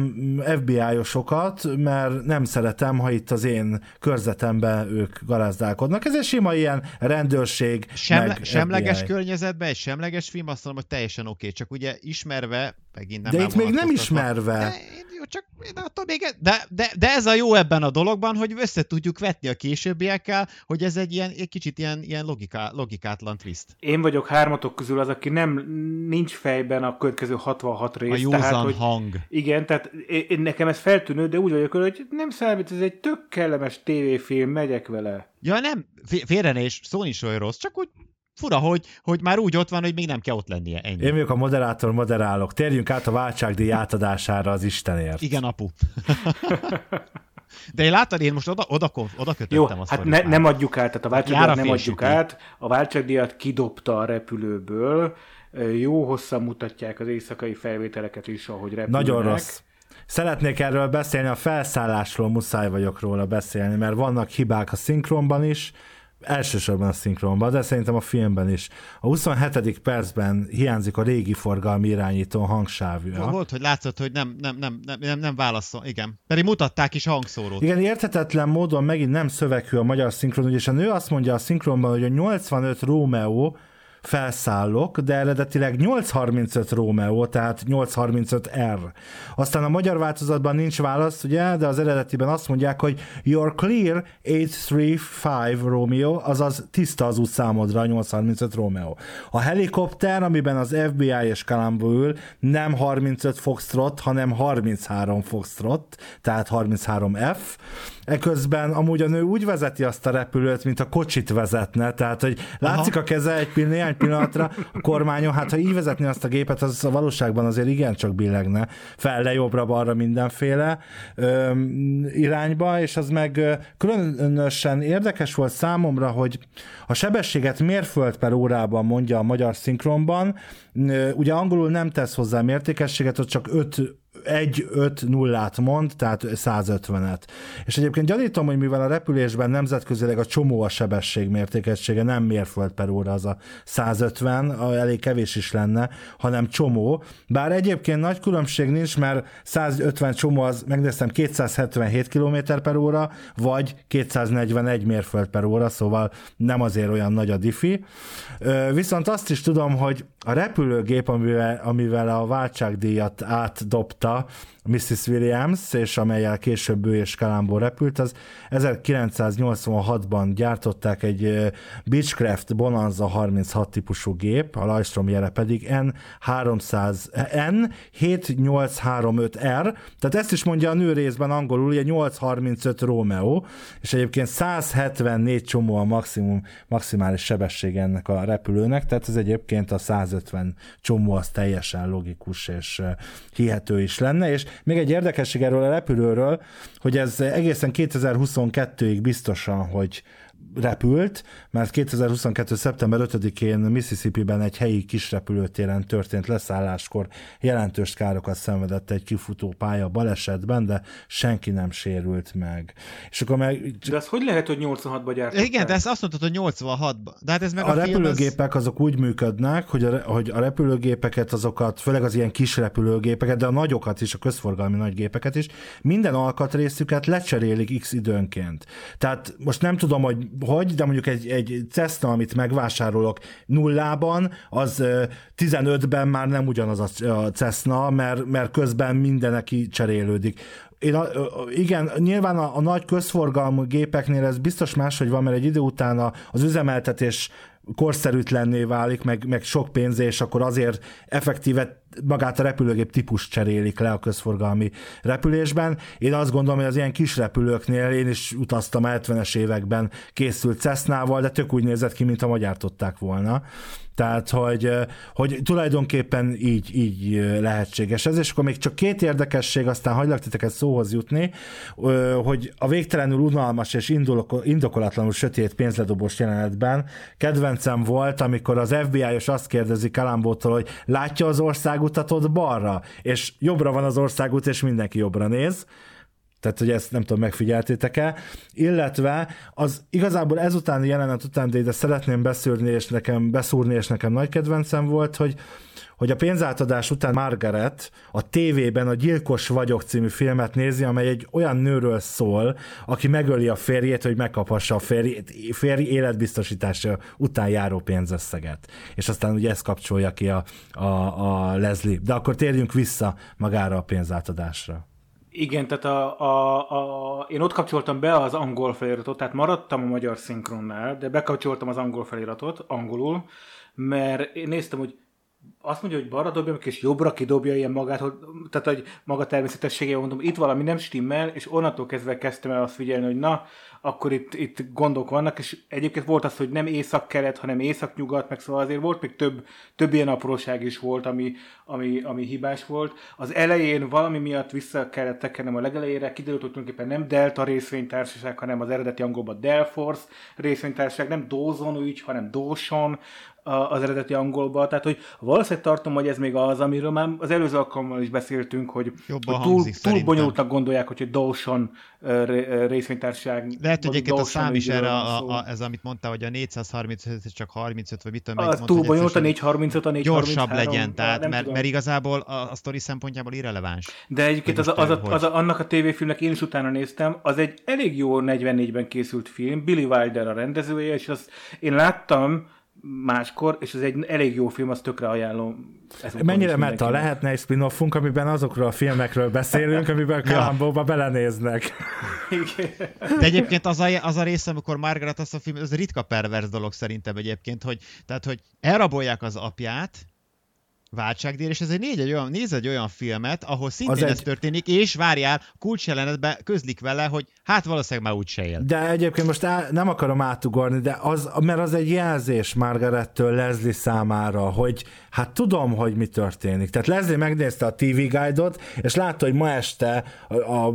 FBI-osokat, mert nem szeretem, ha itt az én körzetemben ők garázdálkodnak. Ez egy sima ilyen rendőrség, Semle, meg semleges FBI. környezetben, egy semleges film, azt mondom, hogy teljesen oké, okay. csak ugye ismerve, megint nem De itt még nem ismerve. De, jó, csak de, attól még, de, de, de, ez a jó ebben a dologban, hogy össze tudjuk vetni a későbbiekkel, hogy ez egy ilyen, egy kicsit ilyen, ilyen logika, logikátlan twist. Én vagyok hármatok közül az, aki nem nincs fejben a következő 66 rész. A józan tehát, hogy hang. Igen, tehát én, nekem ez feltűnő, de úgy vagyok hogy nem számít, ez egy tök kellemes tévéfilm, megyek vele. Ja nem, fé- félre ne is, szó nincs olyan rossz, csak úgy fura, hogy, hogy már úgy ott van, hogy még nem kell ott lennie, ennyi. Én vagyok a moderátor, moderálok. Térjünk át a váltságdíj átadására az Istenért. Igen, apu. De én láttad, én most oda, oda, oda kötöttem Jó, a hát ne, már. nem adjuk át, tehát a váltságdíjat nem adjuk át. A váltságdíjat kidobta a repülőből. Jó hosszan mutatják az éjszakai felvételeket is, ahogy repülnek. Nagyon rossz. Szeretnék erről beszélni, a felszállásról muszáj vagyok róla beszélni, mert vannak hibák a szinkronban is, elsősorban a szinkronban, de szerintem a filmben is. A 27. percben hiányzik a régi forgalmi irányító hangsávja. Volt, hogy látszott, hogy nem, nem, nem, nem, nem, nem válaszol, igen. Pedig mutatták is a hangszórót. Igen, érthetetlen módon megint nem szöveghű a magyar szinkron, ugyanis a nő azt mondja a szinkronban, hogy a 85 Rómeó felszállok, de eredetileg 835 Rómeó, tehát 835 R. Aztán a magyar változatban nincs válasz, ugye, de az eredetiben azt mondják, hogy You're clear 835 Romeo, azaz tiszta az út számodra 835 Romeo. A helikopter, amiben az FBI és Kalambó ül, nem 35 Foxtrot, hanem 33 Foxtrot, tehát 33F. Eközben amúgy a nő úgy vezeti azt a repülőt, mint a kocsit vezetne, tehát hogy látszik Aha. a keze egy pillanat, néhány pillanatra a kormányon, hát ha így vezetni azt a gépet, az a valóságban azért igencsak billegne, fel le jobbra-balra mindenféle ö, irányba, és az meg különösen érdekes volt számomra, hogy a sebességet mérföld per órában mondja a magyar szinkronban, ugye angolul nem tesz hozzá mértékességet, ott csak 5 1-5 nullát mond, tehát 150-et. És egyébként gyanítom, hogy mivel a repülésben nemzetközileg a csomó a sebesség mértékessége, nem mérföld per óra az a 150, a elég kevés is lenne, hanem csomó. Bár egyébként nagy különbség nincs, mert 150 csomó az, megnéztem, 277 km per óra, vagy 241 mérföld per óra, szóval nem azért olyan nagy a diffi. Viszont azt is tudom, hogy a repülőgép, amivel, amivel a váltságdíjat átdobta Mrs. Williams, és amelyel később ő és Kalambó repült, az 1986-ban gyártották egy Beechcraft Bonanza 36 típusú gép, a Lajstrom jele pedig N300, N7835R, tehát ezt is mondja a nő részben angolul, ugye 835 Romeo, és egyébként 174 csomó a maximum, maximális sebesség ennek a repülőnek, tehát ez egyébként a 150 csomó az teljesen logikus és hihető is lenne, és még egy érdekesség erről a repülőről, hogy ez egészen 2022-ig biztosan, hogy repült, mert 2022. szeptember 5-én Mississippi-ben egy helyi kisrepülőtéren történt leszálláskor jelentős károkat szenvedett egy kifutó pálya balesetben, de senki nem sérült meg. És akkor meg... De az hogy lehet, hogy 86-ban gyártották? Igen, de ezt azt mondtad, hogy 86-ban. De hát ez meg a, a, repülőgépek azok úgy működnek, hogy a, hogy a repülőgépeket, azokat, főleg az ilyen kis repülőgépeket, de a nagyokat is, a közforgalmi nagygépeket is, minden alkatrészüket lecserélik x időnként. Tehát most nem tudom, hogy hogy, de mondjuk egy, egy Cessna, amit megvásárolok nullában, az 15-ben már nem ugyanaz a Cessna, mert, mert közben mindenek cserélődik. Én a, igen, nyilván a, a nagy közforgalmú gépeknél ez biztos máshogy van, mert egy idő után az üzemeltetés korszerűtlenné válik, meg, meg sok pénz, és akkor azért effektíve magát a repülőgép típus cserélik le a közforgalmi repülésben. Én azt gondolom, hogy az ilyen kis repülőknél én is utaztam 70-es években készült Cessnával, de tök úgy nézett ki, mintha magyártották volna. Tehát, hogy, hogy tulajdonképpen így, így lehetséges ez, és akkor még csak két érdekesség, aztán hagylak titeket szóhoz jutni, hogy a végtelenül unalmas és indokolatlanul sötét pénzledobós jelenetben kedvencem volt, amikor az FBI-os azt kérdezi Kalambótól, hogy látja az országutat balra, és jobbra van az országút, és mindenki jobbra néz, tehát, hogy ezt nem tudom, megfigyeltétek-e. Illetve az igazából ezután jelenet után, de ide szeretném beszűrni, és nekem, beszúrni, és nekem nagy kedvencem volt, hogy hogy a pénzátadás után Margaret a tévében a Gyilkos vagyok című filmet nézi, amely egy olyan nőről szól, aki megöli a férjét, hogy megkaphassa a férj, férj életbiztosítása után járó pénzösszeget. És aztán ugye ezt kapcsolja ki a, a, a Leslie. De akkor térjünk vissza magára a pénzátadásra. Igen, tehát a, a, a, én ott kapcsoltam be az angol feliratot, tehát maradtam a magyar szinkronnál, de bekapcsoltam az angol feliratot, angolul, mert én néztem, hogy azt mondja, hogy balra dobja, és jobbra kidobja ilyen magát, hogy, tehát hogy maga természetessége, mondom, itt valami nem stimmel, és onnantól kezdve kezdtem el azt figyelni, hogy na, akkor itt, itt gondok vannak, és egyébként volt az, hogy nem észak-kelet, hanem észak-nyugat, meg szóval azért volt még több, több ilyen apróság is volt, ami, ami, ami hibás volt. Az elején valami miatt vissza kellett tekernem a legelejére, kiderült, hogy tulajdonképpen nem Delta részvénytársaság, hanem az eredeti angolban Delforce részvénytársaság, nem Dawson ügy, hanem Dawson, az eredeti angolba, tehát hogy valószínűleg tartom, hogy ez még az, amiről már az előző alkalommal is beszéltünk, hogy, hogy túl, túl bonyolultnak gondolják, hogy egy Dawson részvénytársaság. Lehet, hogy egyébként a szám is erre, a, a, ez amit mondta, hogy a 435 csak 35, vagy mit tudom, az túl bonyolult, a 435, a 433. Gyorsabb legyen, tehát, mert, mert igazából a, a sztori szempontjából irreleváns. De egyébként az, az, az, az, a, annak a tévéfilmnek én is utána néztem, az egy elég jó 44-ben készült film, Billy Wilder a rendezője, és azt én láttam, máskor, és ez egy elég jó film, azt tökre ajánlom. Mennyire meta lehetne egy spin amiben azokról a filmekről beszélünk, amiben Kalambóba belenéznek. De egyébként az a, az a része, amikor Margaret azt a film, ez ritka pervers dolog szerintem egyébként, hogy, tehát, hogy elrabolják az apját, váltságdíj, és ez egy négy egy olyan, néz egy olyan filmet, ahol szintén az ez egy... történik, és várjál, kulcsjelenetben közlik vele, hogy hát valószínűleg már úgy se él. De egyébként most á, nem akarom átugorni, de az, mert az egy jelzés Margarettől Leslie számára, hogy hát tudom, hogy mi történik. Tehát Leslie megnézte a TV Guide-ot, és látta, hogy ma este a, a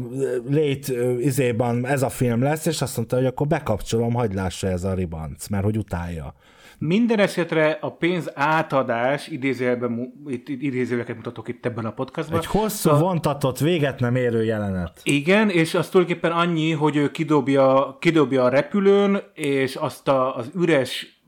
late izében ez a film lesz, és azt mondta, hogy akkor bekapcsolom, hagyd lássa ez a ribanc, mert hogy utálja. Minden esetre a pénz átadás, idézőjelben, idézőjeleket mutatok itt ebben a podcastban. Egy hosszú, a... vontatott, véget nem érő jelenet. Igen, és az tulajdonképpen annyi, hogy ő kidobja, kidobja a repülőn, és azt a, az üres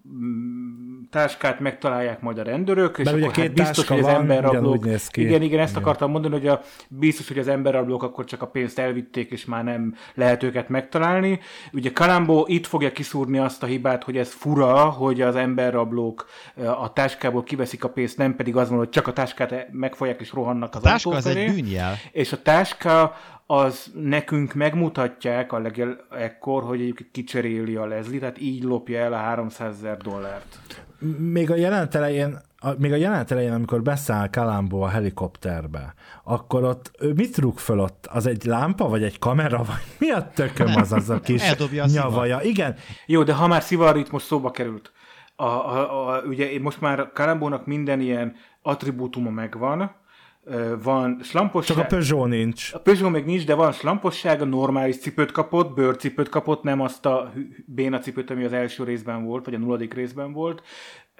táskát megtalálják majd a rendőrök, és Mert akkor ugye hát biztos, hogy az emberrablók... Igen, igen, ezt igen. akartam mondani, hogy a, biztos, hogy az emberrablók akkor csak a pénzt elvitték, és már nem lehet őket megtalálni. Ugye Kalambó itt fogja kiszúrni azt a hibát, hogy ez fura, hogy az emberrablók a táskából kiveszik a pénzt, nem pedig az van, hogy csak a táskát megfogják és rohannak az a táska az egy bűnjel. És a táska az nekünk megmutatják a legel ekkor, hogy egyébként kicseréli a Leslie, tehát így lopja el a 300 ezer dollárt. Még a jelenet elején a, még a jelenet elején, amikor beszáll Kalambó a helikopterbe, akkor ott ő mit rúg föl ott? Az egy lámpa, vagy egy kamera, vagy mi a tököm az az a kis a nyavaja? Igen. Jó, de ha már szivar itt most szóba került, a, a, a, ugye most már Kalambónak minden ilyen attribútuma megvan, van slamposság. Csak a Peugeot nincs. A Peugeot még nincs, de van slamposság, a normális cipőt kapott, bőrcipőt kapott, nem azt a béna cipőt, ami az első részben volt, vagy a nulladik részben volt.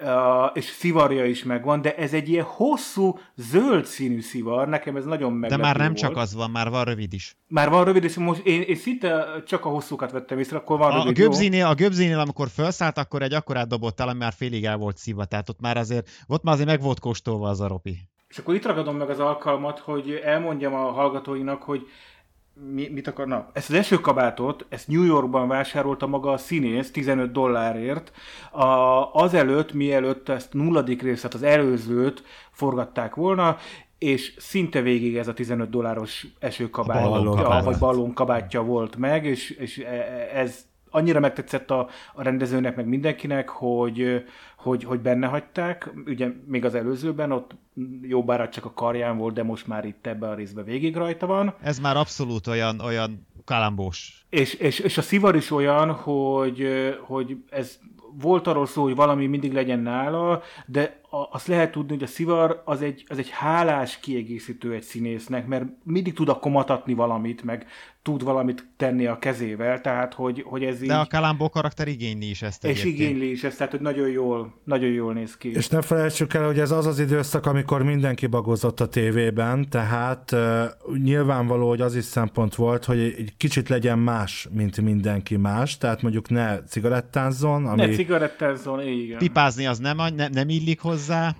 Uh, és szivarja is megvan, de ez egy ilyen hosszú, zöld színű szivar, nekem ez nagyon De meglepő már nem volt. csak az van, már van rövid is. Már van rövid, és most én, én szinte csak a hosszúkat vettem észre, akkor van A, a rövid, jó? göbzinél, a göbzinél, amikor felszállt, akkor egy akkorát dobott el, ami már félig el volt szívva, tehát ott már azért, ott már azért meg volt kóstolva az a ropi. És akkor itt ragadom meg az alkalmat, hogy elmondjam a hallgatóinak, hogy mi, mit akarna. Ezt az esőkabátot, ezt New Yorkban vásárolta maga a színész 15 dollárért. A, azelőtt, mielőtt ezt nulladik részt, az előzőt forgatták volna, és szinte végig ez a 15 dolláros esőkabát, A vagy ballonkabátja volt meg, és, és e- ez annyira megtetszett a, a rendezőnek, meg mindenkinek, hogy, hogy, hogy benne hagyták. Ugye még az előzőben ott jó bár csak a karján volt, de most már itt ebben a részben végig rajta van. Ez már abszolút olyan, olyan kalambós. És, és, és a szivar is olyan, hogy, hogy ez volt arról szó, hogy valami mindig legyen nála, de a- azt lehet tudni, hogy a szivar az egy, az egy hálás kiegészítő egy színésznek, mert mindig tud akkor matatni valamit, meg tud valamit tenni a kezével, tehát hogy, hogy ez így... De a kalambó karakter igényli is ezt és egyébként. igényli is ezt, tehát hogy nagyon jól, nagyon jól néz ki. És ne felejtsük el, hogy ez az az időszak, amikor mindenki bagozott a tévében, tehát uh, nyilvánvaló, hogy az is szempont volt, hogy egy kicsit legyen más, mint mindenki más, tehát mondjuk ne cigarettázzon, ami... Ne cigarettázzon, igen. Pipázni az nem, nem, nem illik hozzá.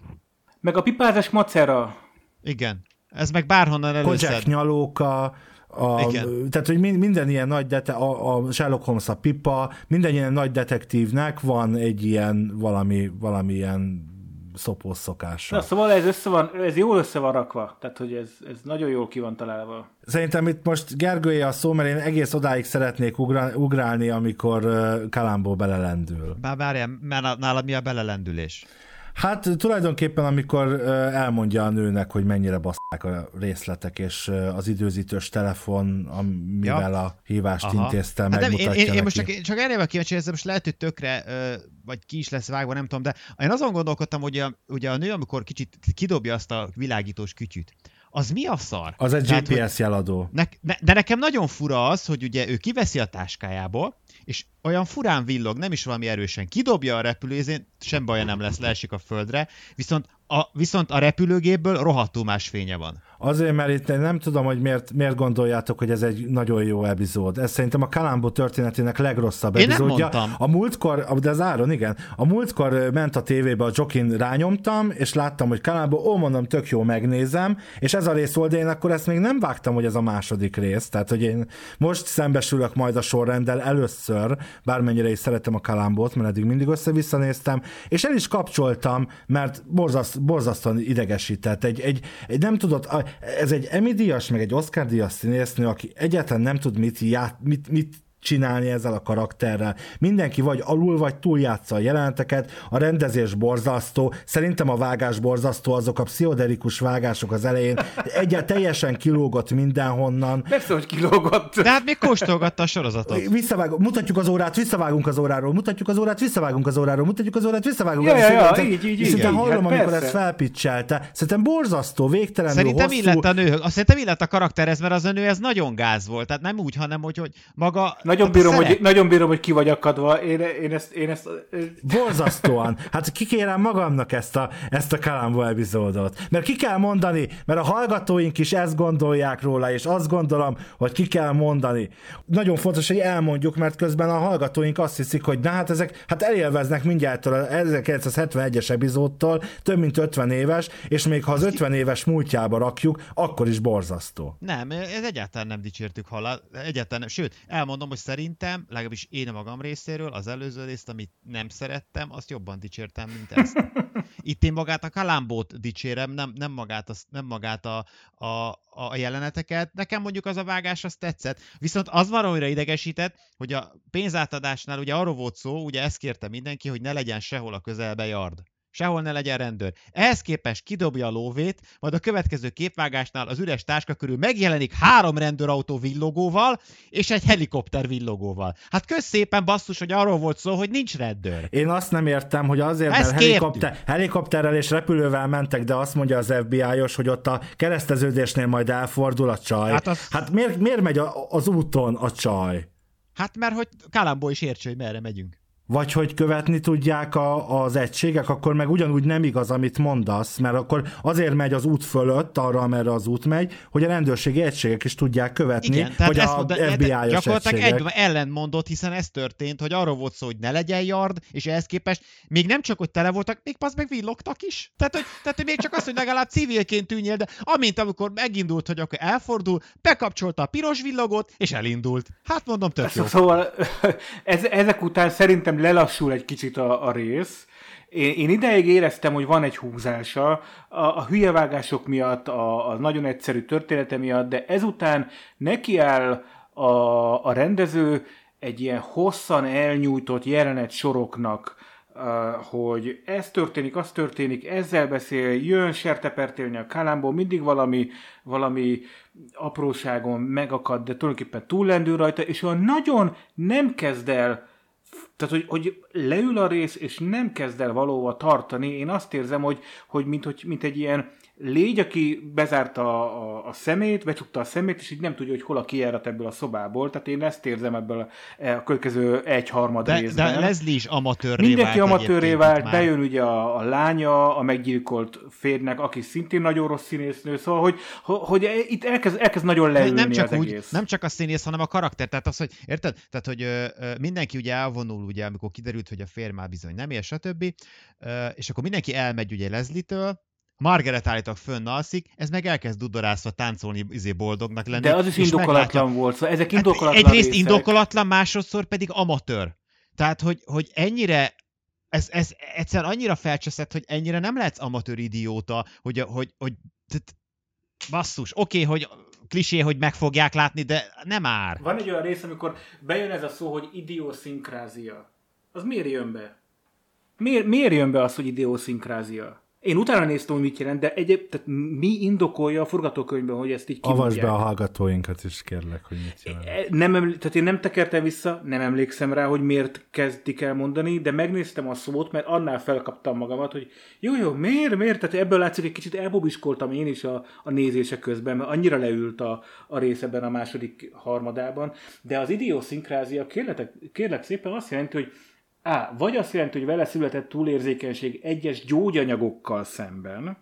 Meg a pipázás macera. Igen. Ez meg bárhonnan előszed. nyalóka, a, Igen. tehát, hogy min- minden ilyen nagy, dete, a, a Sherlock Holmes a pipa, minden ilyen nagy detektívnek van egy ilyen valami, valami ilyen szopós szokása. Na, szóval ez, össze van, ez jól össze van rakva, tehát hogy ez, ez nagyon jól ki van találva. Szerintem itt most Gergője a szó, mert én egész odáig szeretnék ugra- ugrálni, amikor Kalambó belelendül. Bár várjál, mert nálad mi a belelendülés? Hát tulajdonképpen, amikor elmondja a nőnek, hogy mennyire basszák a részletek, és az időzítős telefon, amivel Ja. a hívást Aha. intézte, Hát nem, megmutatja én, én, én neki. most csak, csak erre kíváncsi, ez most lehet, hogy tökre, vagy ki is lesz vágva, nem tudom, de én azon gondolkodtam, hogy a, ugye a nő, amikor kicsit kidobja azt a világítós kütyűt, az mi a szar? Az egy Tehát, GPS jeladó. Ne, ne, de nekem nagyon fura az, hogy ugye ő kiveszi a táskájából, és olyan furán villog, nem is valami erősen. Kidobja a repülőzén, sem baja nem lesz, leesik a földre, viszont a, viszont a repülőgépből rohadtul más fénye van. Azért, mert itt én nem tudom, hogy miért, miért gondoljátok, hogy ez egy nagyon jó epizód. Ez szerintem a Kalambó történetének legrosszabb Én nem epizódja. mondtam. A múltkor, de az Áron, igen, a múltkor ment a tévébe, a Jokin rányomtam, és láttam, hogy Kalambó, ó, mondom, tök jó, megnézem, és ez a rész volt, de én akkor ezt még nem vágtam, hogy ez a második rész. Tehát, hogy én most szembesülök majd a sorrenddel először, bármennyire is szeretem a Kalambót, mert eddig mindig össze-vissza néztem, és el is kapcsoltam, mert borzaszt, borzasztóan idegesített. Egy, egy, egy nem tudott, ez egy Emmy díjas, meg egy Oscar díjas színésznő, aki egyáltalán nem tud mit, ját, mit, mit csinálni ezzel a karakterrel. Mindenki vagy alul, vagy túl játsza a jeleneteket, a rendezés borzasztó, szerintem a vágás borzasztó, azok a pszichoderikus vágások az elején, egyet teljesen kilógott mindenhonnan, Persze, hogy kilógott. De hát még kóstolgatta a sorozatot. Visszavágunk, mutatjuk az órát, visszavágunk az óráról, mutatjuk az órát, visszavágunk az óráról, mutatjuk az órát, visszavágunk. Ja, ja, ja, Szerintem- így, így, és így, hallom, hát amikor persze. ezt felpicselte. Szerintem borzasztó, végtelenül Szerintem hosszú. illett a nő, azt szerintem illett a karakterhez, mert az a nő ez nagyon gáz volt. Tehát nem úgy, hanem hogy, hogy maga... Nagyon bírom, hogy, nagyon bírom, hogy ki vagy akadva. Én, én ezt, én ezt Borzasztóan. Hát kikérem magamnak ezt a, ezt a Kalambó epizódot. Mert ki kell mondani, mert a hallgatóink is ezt gondolják róla, és azt gondolom, hogy ki kell mondani. Nagyon fontos, hogy elmondjuk, mert közben a hallgatóink azt hiszik, hogy na hát ezek hát elélveznek mindjárt a 1971-es epizódtól, több mint 50 éves, és még ha az 50 éves múltjába rakjuk, akkor is borzasztó. Nem, ez egyáltalán nem dicsértük halál, egyáltalán nem. Sőt, elmondom, hogy szerintem, legalábbis én a magam részéről, az előző részt, amit nem szerettem, azt jobban dicsértem, mint ezt. Itt én magát a kalambót dicsérem, nem, nem magát, az, nem magát a, a, a jeleneteket. Nekem mondjuk az a vágás, az tetszett. Viszont az valóra idegesített, hogy a pénzátadásnál ugye arról volt szó, ugye ezt kérte mindenki, hogy ne legyen sehol a közelbe yard. Sehol ne legyen rendőr. Ehhez képest kidobja a lóvét, majd a következő képvágásnál az üres táska körül megjelenik három rendőrautó villogóval, és egy helikopter villogóval. Hát kösz szépen basszus, hogy arról volt szó, hogy nincs rendőr. Én azt nem értem, hogy azért, Ezt mert helikopter, helikopterrel és repülővel mentek, de azt mondja az FBI-os, hogy ott a kereszteződésnél majd elfordul a csaj. Hát az- hát miért, miért megy a, az úton a csaj? Hát mert hogy Kalambó is értse, hogy merre megyünk. Vagy hogy követni tudják a, az egységek, akkor meg ugyanúgy nem igaz, amit mondasz, mert akkor azért megy az út fölött, arra, amerre az út megy, hogy a rendőrségi egységek is tudják követni, Igen, hogy a mondta, FBI-os gyakorlatilag egységek. egy ellentmondott, hiszen ez történt, hogy arról volt szó, hogy ne legyen yard, és ehhez képest még nem csak, hogy tele voltak, még az meg villogtak is. Tehát, hogy, tehát, hogy még csak az, hogy legalább civilként tűnjél, de amint amikor megindult, hogy akkor elfordul, bekapcsolta a piros villogót, és elindult. Hát mondom, tök jó. Szóval ez, ezek után szerintem lelassul egy kicsit a, a rész. Én, én ideig éreztem, hogy van egy húzása a, a hülyevágások miatt, a, a nagyon egyszerű története miatt, de ezután nekiáll a, a rendező egy ilyen hosszan elnyújtott jelenet soroknak, uh, hogy ez történik, az történik, ezzel beszél, jön sertepertélni a kálámból, mindig valami, valami apróságon megakad, de tulajdonképpen túllendül rajta, és olyan nagyon nem kezd el tehát, hogy, hogy leül a rész, és nem kezd el valóva tartani, én azt érzem, hogy, hogy, mint, hogy mint egy ilyen légy, aki bezárta a, a, szemét, becsukta a szemét, és így nem tudja, hogy hol a kijárat ebből a szobából. Tehát én ezt érzem ebből a, a következő egy-harmad De, részben. de Leslie is amatőrré Mindenki vált amatőré vált, már. bejön ugye a, a lánya, a meggyilkolt férnek, aki szintén nagyon rossz színésznő, szóval, hogy, hogy itt elkezd, elkezd nagyon leülni nem csak az úgy, egész. nem csak a színész, hanem a karakter. Tehát az, hogy érted? Tehát, hogy ö, ö, mindenki ugye elvonul, ugye, amikor kiderült, hogy a férj már bizony nem él, stb. Ö, és akkor mindenki elmegy ugye Leslie-től, Margaret állítólag fönn alszik, ez meg elkezd dudorászva táncolni, izé boldognak lenni. De az is indokolatlan meglátja- volt, szóval ezek Hát indokolatlan Egyrészt részek. indokolatlan, másodszor pedig amatőr. Tehát, hogy, hogy ennyire ez, ez egyszer annyira felcseszett, hogy ennyire nem lehetsz amatőr idióta, hogy, hogy, hogy tehát basszus, oké, okay, hogy klisé, hogy meg fogják látni, de nem ár. Van egy olyan rész, amikor bejön ez a szó, hogy idioszinkrázia. Az miért jön be? Miért, miért jön be az, hogy idioszinkrázia? Én utána néztem, hogy mit jelent, de egyéb, tehát mi indokolja a forgatókönyvben, hogy ezt így Avasd kimondják? be a hallgatóinkat is, kérlek, hogy mit jelent. E, Nem eml- tehát én nem tekertem vissza, nem emlékszem rá, hogy miért kezdik el mondani, de megnéztem a szót, mert annál felkaptam magamat, hogy jó, jó, miért, miért? Tehát ebből látszik, egy kicsit elbobiskoltam én is a, a nézések közben, mert annyira leült a, a rész ebben a második harmadában. De az idioszinkrázia, kérlek, kérlek szépen azt jelenti, hogy á, vagy azt jelenti, hogy vele született túlérzékenység egyes gyógyanyagokkal szemben,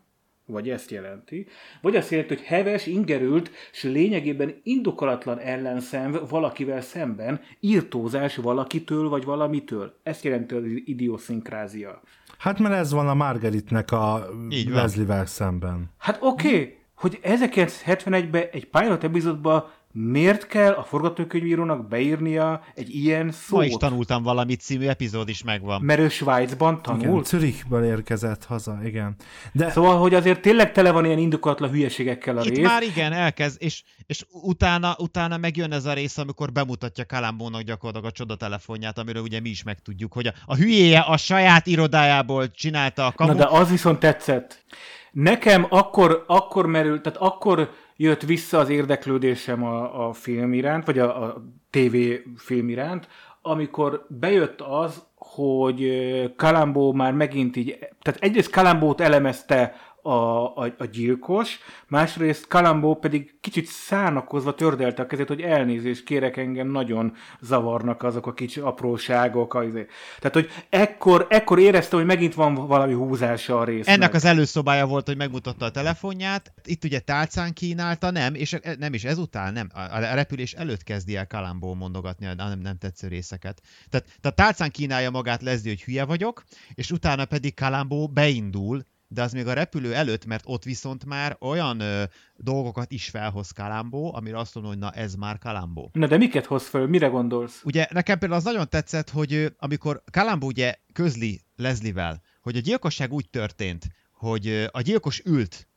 vagy ezt jelenti, vagy azt jelenti, hogy heves, ingerült, és lényegében indokolatlan ellenszenv valakivel szemben, írtózás valakitől vagy valamitől. Ezt jelenti az idioszinkrázia. Hát mert ez van a Margaritnek a. Leslie-vel szemben. Hát oké, okay, hogy 1971-ben egy pilot epizódban miért kell a forgatókönyvírónak beírnia egy ilyen szót? Ma is tanultam valamit című epizód is megvan. Mert ő Svájcban Igen, tanult. Zürichből érkezett haza, igen. De Szóval, hogy azért tényleg tele van ilyen indokolatlan hülyeségekkel a Itt rész. már igen, elkezd, és, és utána, utána megjön ez a rész, amikor bemutatja Kalambónak gyakorlatilag a csodatelefonját, amiről ugye mi is megtudjuk, hogy a, a hülyéje a saját irodájából csinálta a kamu. Na de az viszont tetszett. Nekem akkor, akkor merült, tehát akkor jött vissza az érdeklődésem a, a film iránt, vagy a, a TV film iránt, amikor bejött az, hogy Kalambó már megint így, tehát egyrészt Kalambót elemezte a, a, a gyilkos, másrészt Kalambó pedig kicsit szánakozva tördelte a kezét, hogy elnézést kérek engem, nagyon zavarnak azok a kicsi apróságok. Az, tehát, hogy ekkor, ekkor éreztem, hogy megint van valami húzása a résznek. Ennek az előszobája volt, hogy megmutatta a telefonját, itt ugye tálcán kínálta, nem, és e- nem is ezután, nem, a repülés előtt kezdi el Kalambó mondogatni a nem, nem tetsző részeket. Tehát, tehát tálcán kínálja magát Leslie, hogy hülye vagyok, és utána pedig Kalambó beindul, de az még a repülő előtt, mert ott viszont már olyan ö, dolgokat is felhoz Kalambó, amire azt mondom, hogy na ez már Kalambó. Na de miket hoz föl? Mire gondolsz? Ugye nekem például az nagyon tetszett, hogy amikor Kalambó ugye közli Leslie-vel, hogy a gyilkosság úgy történt, hogy a gyilkos ült,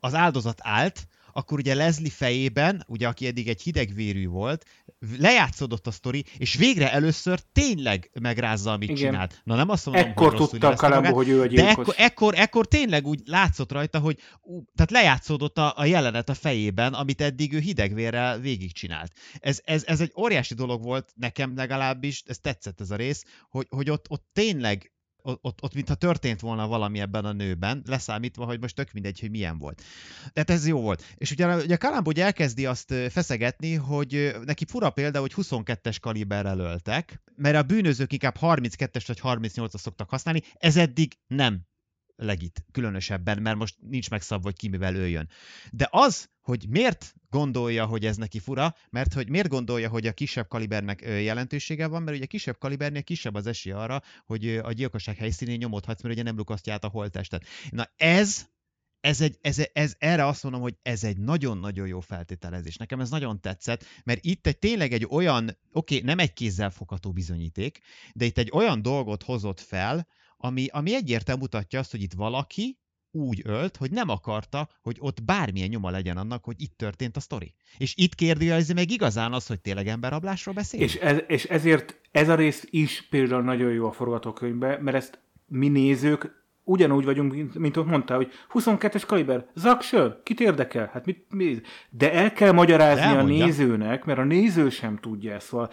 az áldozat állt, akkor ugye Leslie fejében, ugye aki eddig egy hidegvérű volt, lejátszódott a sztori, és végre először tényleg megrázza, amit Igen. csinált. Na nem azt mondom, Ekkor hogy tudta a Kalambó, magát, hogy ő a de gyilkos. ekkor, ekkor, ekkor tényleg úgy látszott rajta, hogy ú, tehát lejátszódott a, a jelenet a fejében, amit eddig ő hidegvérrel végigcsinált. Ez, ez, ez egy óriási dolog volt nekem legalábbis, ez tetszett ez a rész, hogy, hogy ott, ott tényleg ott, ott, ott mintha történt volna valami ebben a nőben, leszámítva, hogy most tök mindegy, hogy milyen volt. Tehát ez jó volt. És ugye, ugye Kalambó ugye elkezdi azt feszegetni, hogy neki fura példa, hogy 22-es kaliberrel öltek, mert a bűnözők inkább 32-es vagy 38-as szoktak használni, ez eddig nem legit, különösebben, mert most nincs megszabva, hogy ki mivel öljön. De az, hogy miért gondolja, hogy ez neki fura, mert hogy miért gondolja, hogy a kisebb kalibernek jelentősége van, mert ugye a kisebb kalibernél kisebb az esély arra, hogy a gyilkosság helyszínén nyomodhatsz, mert ugye nem lukasztja át a holttestet. Na ez ez, egy, ez, ez, erre azt mondom, hogy ez egy nagyon-nagyon jó feltételezés. Nekem ez nagyon tetszett, mert itt egy tényleg egy olyan, oké, nem egy kézzel fogható bizonyíték, de itt egy olyan dolgot hozott fel, ami, ami egyértelműen mutatja azt, hogy itt valaki úgy ölt, hogy nem akarta, hogy ott bármilyen nyoma legyen annak, hogy itt történt a sztori. És itt kérdőjelezi meg igazán az, hogy tényleg emberrablásról beszélünk. És, ez, és ezért ez a rész is például nagyon jó a forgatókönyvben, mert ezt mi nézők ugyanúgy vagyunk, mint, mint ott mondtál, hogy 22-es kaliber, zaksöl, kit érdekel? Hát mit, mi? De el kell magyarázni a nézőnek, mert a néző sem tudja ezt. Szóval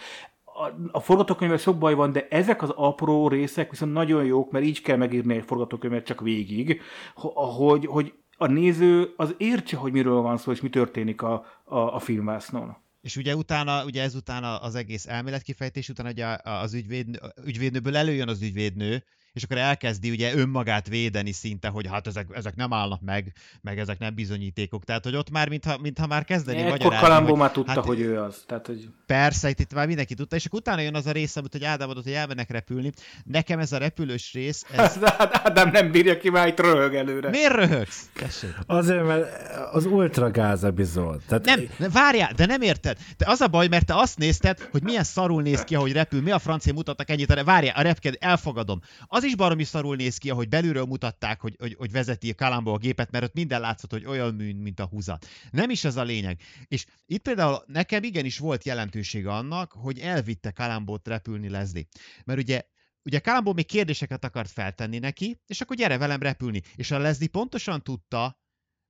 a, a forgatókönyvvel sok baj van, de ezek az apró részek viszont nagyon jók, mert így kell megírni egy forgatókönyvet csak végig, ho- hogy, hogy a néző az értse, hogy miről van szó, és mi történik a, a, a filmvásznon. És ugye utána, ugye ezután az egész elméletkifejtés után ugye az ügyvédnő, ügyvédnőből előjön az ügyvédnő, és akkor elkezdi ugye önmagát védeni szinte, hogy hát ezek, ezek nem állnak meg, meg ezek nem bizonyítékok. Tehát, hogy ott már, mintha, mintha már kezdeni Ekkor magyarázni, Kalambó hogy már tudta, hát- hogy ő az. Tehát, hogy Persze, itt, itt már mindenki tudta, és akkor utána jön az a rész, amit hogy Ádám adott, hogy elmennek repülni. Nekem ez a repülős rész, ez... Ádám nem bírja ki, már itt röhög előre. Miért röhögsz? Tessék. Azért, mert az ultra gáz epizód. Tehát Nem, nem, várjál, de nem érted. De az a baj, mert te azt nézted, hogy milyen szarul néz ki, ahogy repül, mi a francia mutattak ennyit, várjál, a repked, elfogadom. Az is baromi szarul néz ki, ahogy belülről mutatták, hogy, hogy, hogy vezeti Kalambó a gépet, mert ott minden látszott, hogy olyan műn, mint a húzat. Nem is ez a lényeg. És itt például nekem igenis volt jelentősége annak, hogy elvitte Kalambót repülni Leslie. Mert ugye Ugye Kalambó még kérdéseket akart feltenni neki, és akkor gyere velem repülni. És a Leslie pontosan tudta,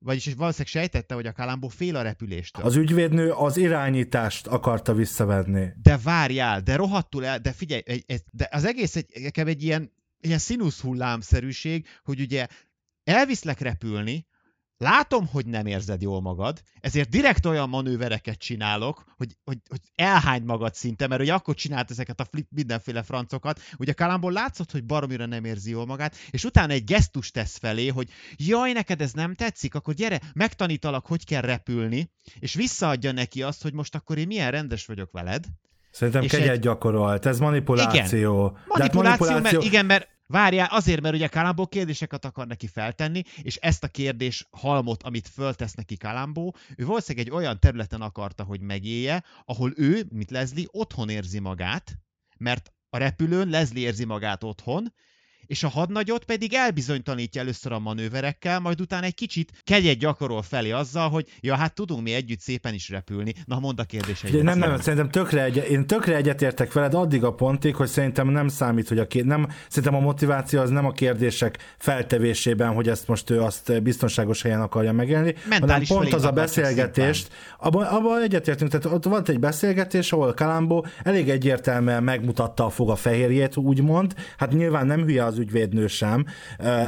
vagyis valószínűleg sejtette, hogy a Kalambó fél a repüléstől. az ügyvédnő az irányítást akarta visszavenni. De várjál, de rohadtul el, de figyelj, egy, egy, de az egész egy, nekem egy ilyen, ilyen színusz hullámszerűség, hogy ugye elviszlek repülni, látom, hogy nem érzed jól magad, ezért direkt olyan manővereket csinálok, hogy, hogy, hogy elhány magad szinte, mert ugye akkor csinált ezeket a flip, mindenféle francokat, ugye Kalamból látszott, hogy baromira nem érzi jól magát, és utána egy gesztus tesz felé, hogy jaj, neked ez nem tetszik, akkor gyere, megtanítalak, hogy kell repülni, és visszaadja neki azt, hogy most akkor én milyen rendes vagyok veled, Szerintem És kegyet egy- gyakorolt, ez manipuláció. De hát Manipuláció, mert igen, mert várjál, azért, mert ugye Kalambó kérdéseket akar neki feltenni, és ezt a kérdés halmot, amit föltesz neki Kalambó, ő valószínűleg egy olyan területen akarta, hogy megélje, ahol ő, mint Leslie, otthon érzi magát, mert a repülőn Leslie érzi magát otthon, és a hadnagyot pedig elbizonytalanítja először a manőverekkel, majd utána egy kicsit kegyet gyakorol felé azzal, hogy ja, hát tudunk mi együtt szépen is repülni. Na, mondd a kérdéseit. Ugye nem, nem, szerintem tökre egy, én tökre egyetértek veled addig a pontig, hogy szerintem nem számít, hogy a ké, nem, szerintem a motiváció az nem a kérdések feltevésében, hogy ezt most ő azt biztonságos helyen akarja megélni, hanem Mentális pont az a beszélgetést, abban, abban egyetértünk, tehát ott volt egy beszélgetés, ahol Kalambó elég egyértelműen megmutatta a foga fehérjét, úgymond, hát nyilván nem hülye az ügyvédnő sem,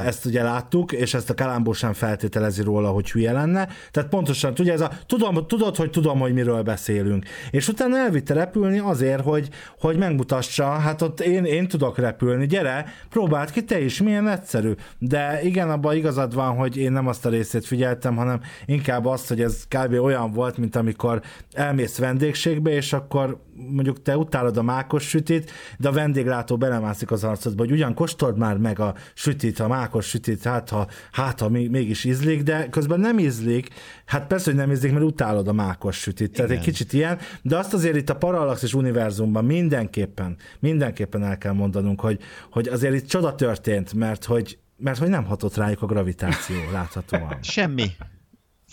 ezt ugye láttuk, és ezt a Kalambó sem feltételezi róla, hogy hülye lenne, tehát pontosan, tudja, ez a, tudom, tudod, hogy tudom, hogy miről beszélünk. És utána elvitte repülni azért, hogy, hogy megmutassa, hát ott én, én tudok repülni, gyere, próbáld ki te is, milyen egyszerű. De igen, abban igazad van, hogy én nem azt a részét figyeltem, hanem inkább azt, hogy ez kb. olyan volt, mint amikor elmész vendégségbe, és akkor mondjuk te utálod a mákos sütit, de a vendéglátó belemászik az arcodba, hogy ugyan kóstold már meg a sütit, a mákos sütit, hát ha, hát, ha még- mégis ízlik, de közben nem ízlik. Hát persze, hogy nem ízlik, mert utálod a mákos sütit. Tehát egy kicsit ilyen, de azt azért itt a Parallaxis univerzumban mindenképpen, mindenképpen el kell mondanunk, hogy, hogy azért itt csoda történt, mert hogy, mert hogy nem hatott rájuk a gravitáció láthatóan. Semmi.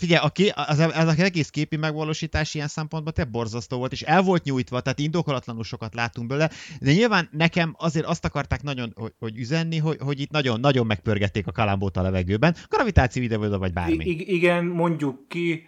Figyelj, a ké, az, az, az egész képi megvalósítás ilyen szempontból te borzasztó volt, és el volt nyújtva, tehát indokolatlanul sokat láttunk belőle, de nyilván nekem azért azt akarták nagyon, hogy, hogy üzenni, hogy, hogy itt nagyon, nagyon megpörgették a kalambót a levegőben, gravitáció ide vagy bármi. I- igen, mondjuk ki,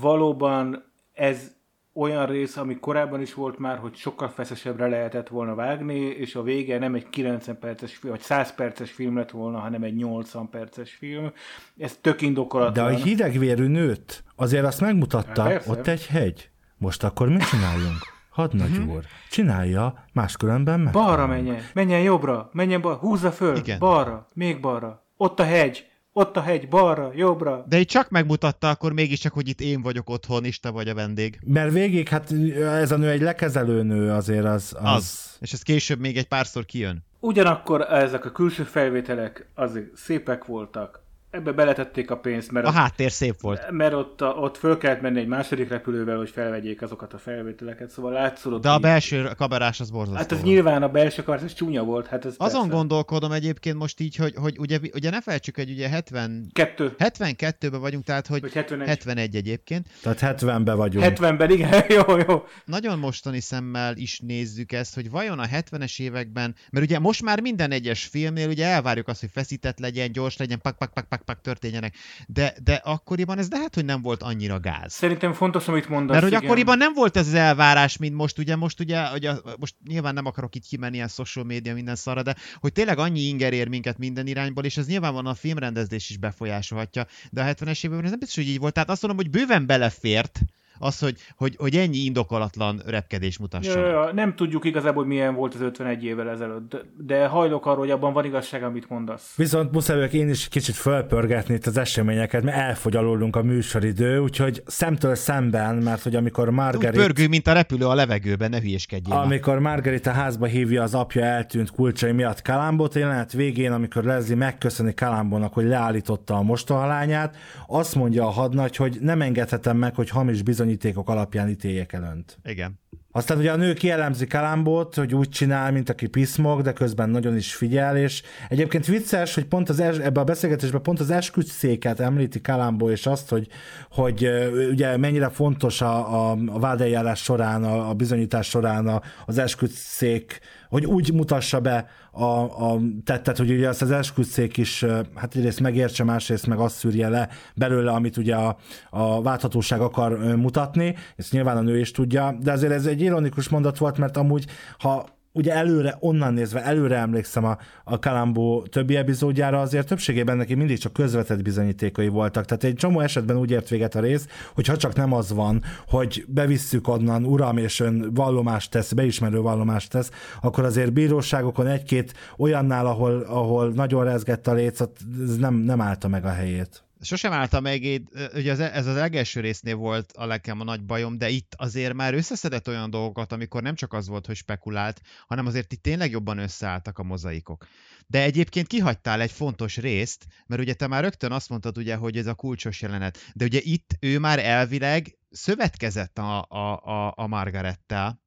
valóban ez olyan rész, ami korábban is volt már, hogy sokkal feszesebbre lehetett volna vágni, és a vége nem egy 90 perces vagy 100 perces film lett volna, hanem egy 80 perces film. Ez tök indokolatlan. De a hidegvérű nőt azért azt megmutatta, hát ott egy hegy. Most akkor mit csináljunk? Hadnagy uh-huh. úr, csinálja, máskülönben meg. Balra menjen, menjen jobbra, menjen balra, húzza föl, Igen. balra, még balra. Ott a hegy, ott a hegy, balra, jobbra. De itt csak megmutatta akkor mégiscsak, hogy itt én vagyok otthon, és te vagy a vendég. Mert végig, hát ez a nő egy lekezelő nő azért az... Az, az. és ez később még egy párszor kijön. Ugyanakkor ezek a külső felvételek azért szépek voltak, ebbe beletették a pénzt, mert... A ott, háttér szép volt. Mert ott, a, ott föl kellett menni egy második repülővel, hogy felvegyék azokat a felvételeket, szóval látszódott... De a belső kamerás az borzasztó Hát ez volt. nyilván a belső kamerás, ez csúnya volt. Hát ez Azon persze. gondolkodom egyébként most így, hogy, hogy ugye, ugye ne felejtsük, hogy ugye 70... Kettő. 72-ben vagyunk, tehát hogy... Vagy 71. 71 egyébként. Tehát 70-ben vagyunk. 70-ben, igen, jó, jó. Nagyon mostani szemmel is nézzük ezt, hogy vajon a 70-es években, mert ugye most már minden egyes filmnél ugye elvárjuk azt, hogy feszített legyen, gyors legyen, pak, pak, pak, pak, pak történjenek. De, de akkoriban ez lehet, hogy nem volt annyira gáz. Szerintem fontos, amit mondasz. Mert hogy igen. akkoriban nem volt ez az elvárás, mint most, ugye most ugye, ugye most nyilván nem akarok itt kimenni ilyen social media minden szarra, de hogy tényleg annyi inger ér minket minden irányból, és ez nyilvánvalóan a filmrendezés is befolyásolhatja, de a 70-es években ez nem biztos, hogy így volt. Tehát azt mondom, hogy bőven belefért, az, hogy, hogy, hogy ennyi indokolatlan repkedés mutasson. Ja, ja, nem tudjuk igazából, hogy milyen volt az 51 évvel ezelőtt, de hajlok arról, hogy abban van igazság, amit mondasz. Viszont muszáj én is kicsit fölpörgetni itt az eseményeket, mert elfogy alulunk a műsoridő, úgyhogy szemtől szemben, mert hogy amikor Margaret... Úgy pörgő, mint a repülő a levegőben, ne hülyeskedjél. Amikor Margaret a házba hívja az apja eltűnt kulcsai miatt Kalambot, jelenet végén, amikor Leslie megköszöni Kalambónak, hogy leállította a mostohalányát, azt mondja a hadnagy, hogy nem engedhetem meg, hogy hamis bizony bizonyítékok alapján ítéljék el önt. Igen. Aztán ugye a nő kielemzi Kalambot, hogy úgy csinál, mint aki piszmog, de közben nagyon is figyel, és egyébként vicces, hogy pont az es, ebbe a beszélgetésben pont az esküdszéket említi Kalambó, és azt, hogy, hogy ugye mennyire fontos a, a, a vádeljárás során, a, a bizonyítás során az esküdszék hogy úgy mutassa be a, a tettet, hogy ugye ezt az esküdszék is, hát egyrészt megértse, másrészt meg azt szűrje le belőle, amit ugye a, a válthatóság akar mutatni, ezt nyilván a nő is tudja, de azért ez egy ironikus mondat volt, mert amúgy, ha ugye előre, onnan nézve, előre emlékszem a, a Kalambó többi epizódjára, azért többségében neki mindig csak közvetett bizonyítékai voltak. Tehát egy csomó esetben úgy ért véget a rész, hogy ha csak nem az van, hogy bevisszük onnan, uram, és ön vallomást tesz, beismerő vallomást tesz, akkor azért bíróságokon egy-két olyannál, ahol, ahol nagyon rezgett a léc, ez nem, nem állta meg a helyét sosem álltam meg, ugye az, ez az legelső résznél volt a nekem a nagy bajom, de itt azért már összeszedett olyan dolgokat, amikor nem csak az volt, hogy spekulált, hanem azért itt tényleg jobban összeálltak a mozaikok. De egyébként kihagytál egy fontos részt, mert ugye te már rögtön azt mondtad, ugye, hogy ez a kulcsos jelenet, de ugye itt ő már elvileg szövetkezett a, a, a, a Margarettel,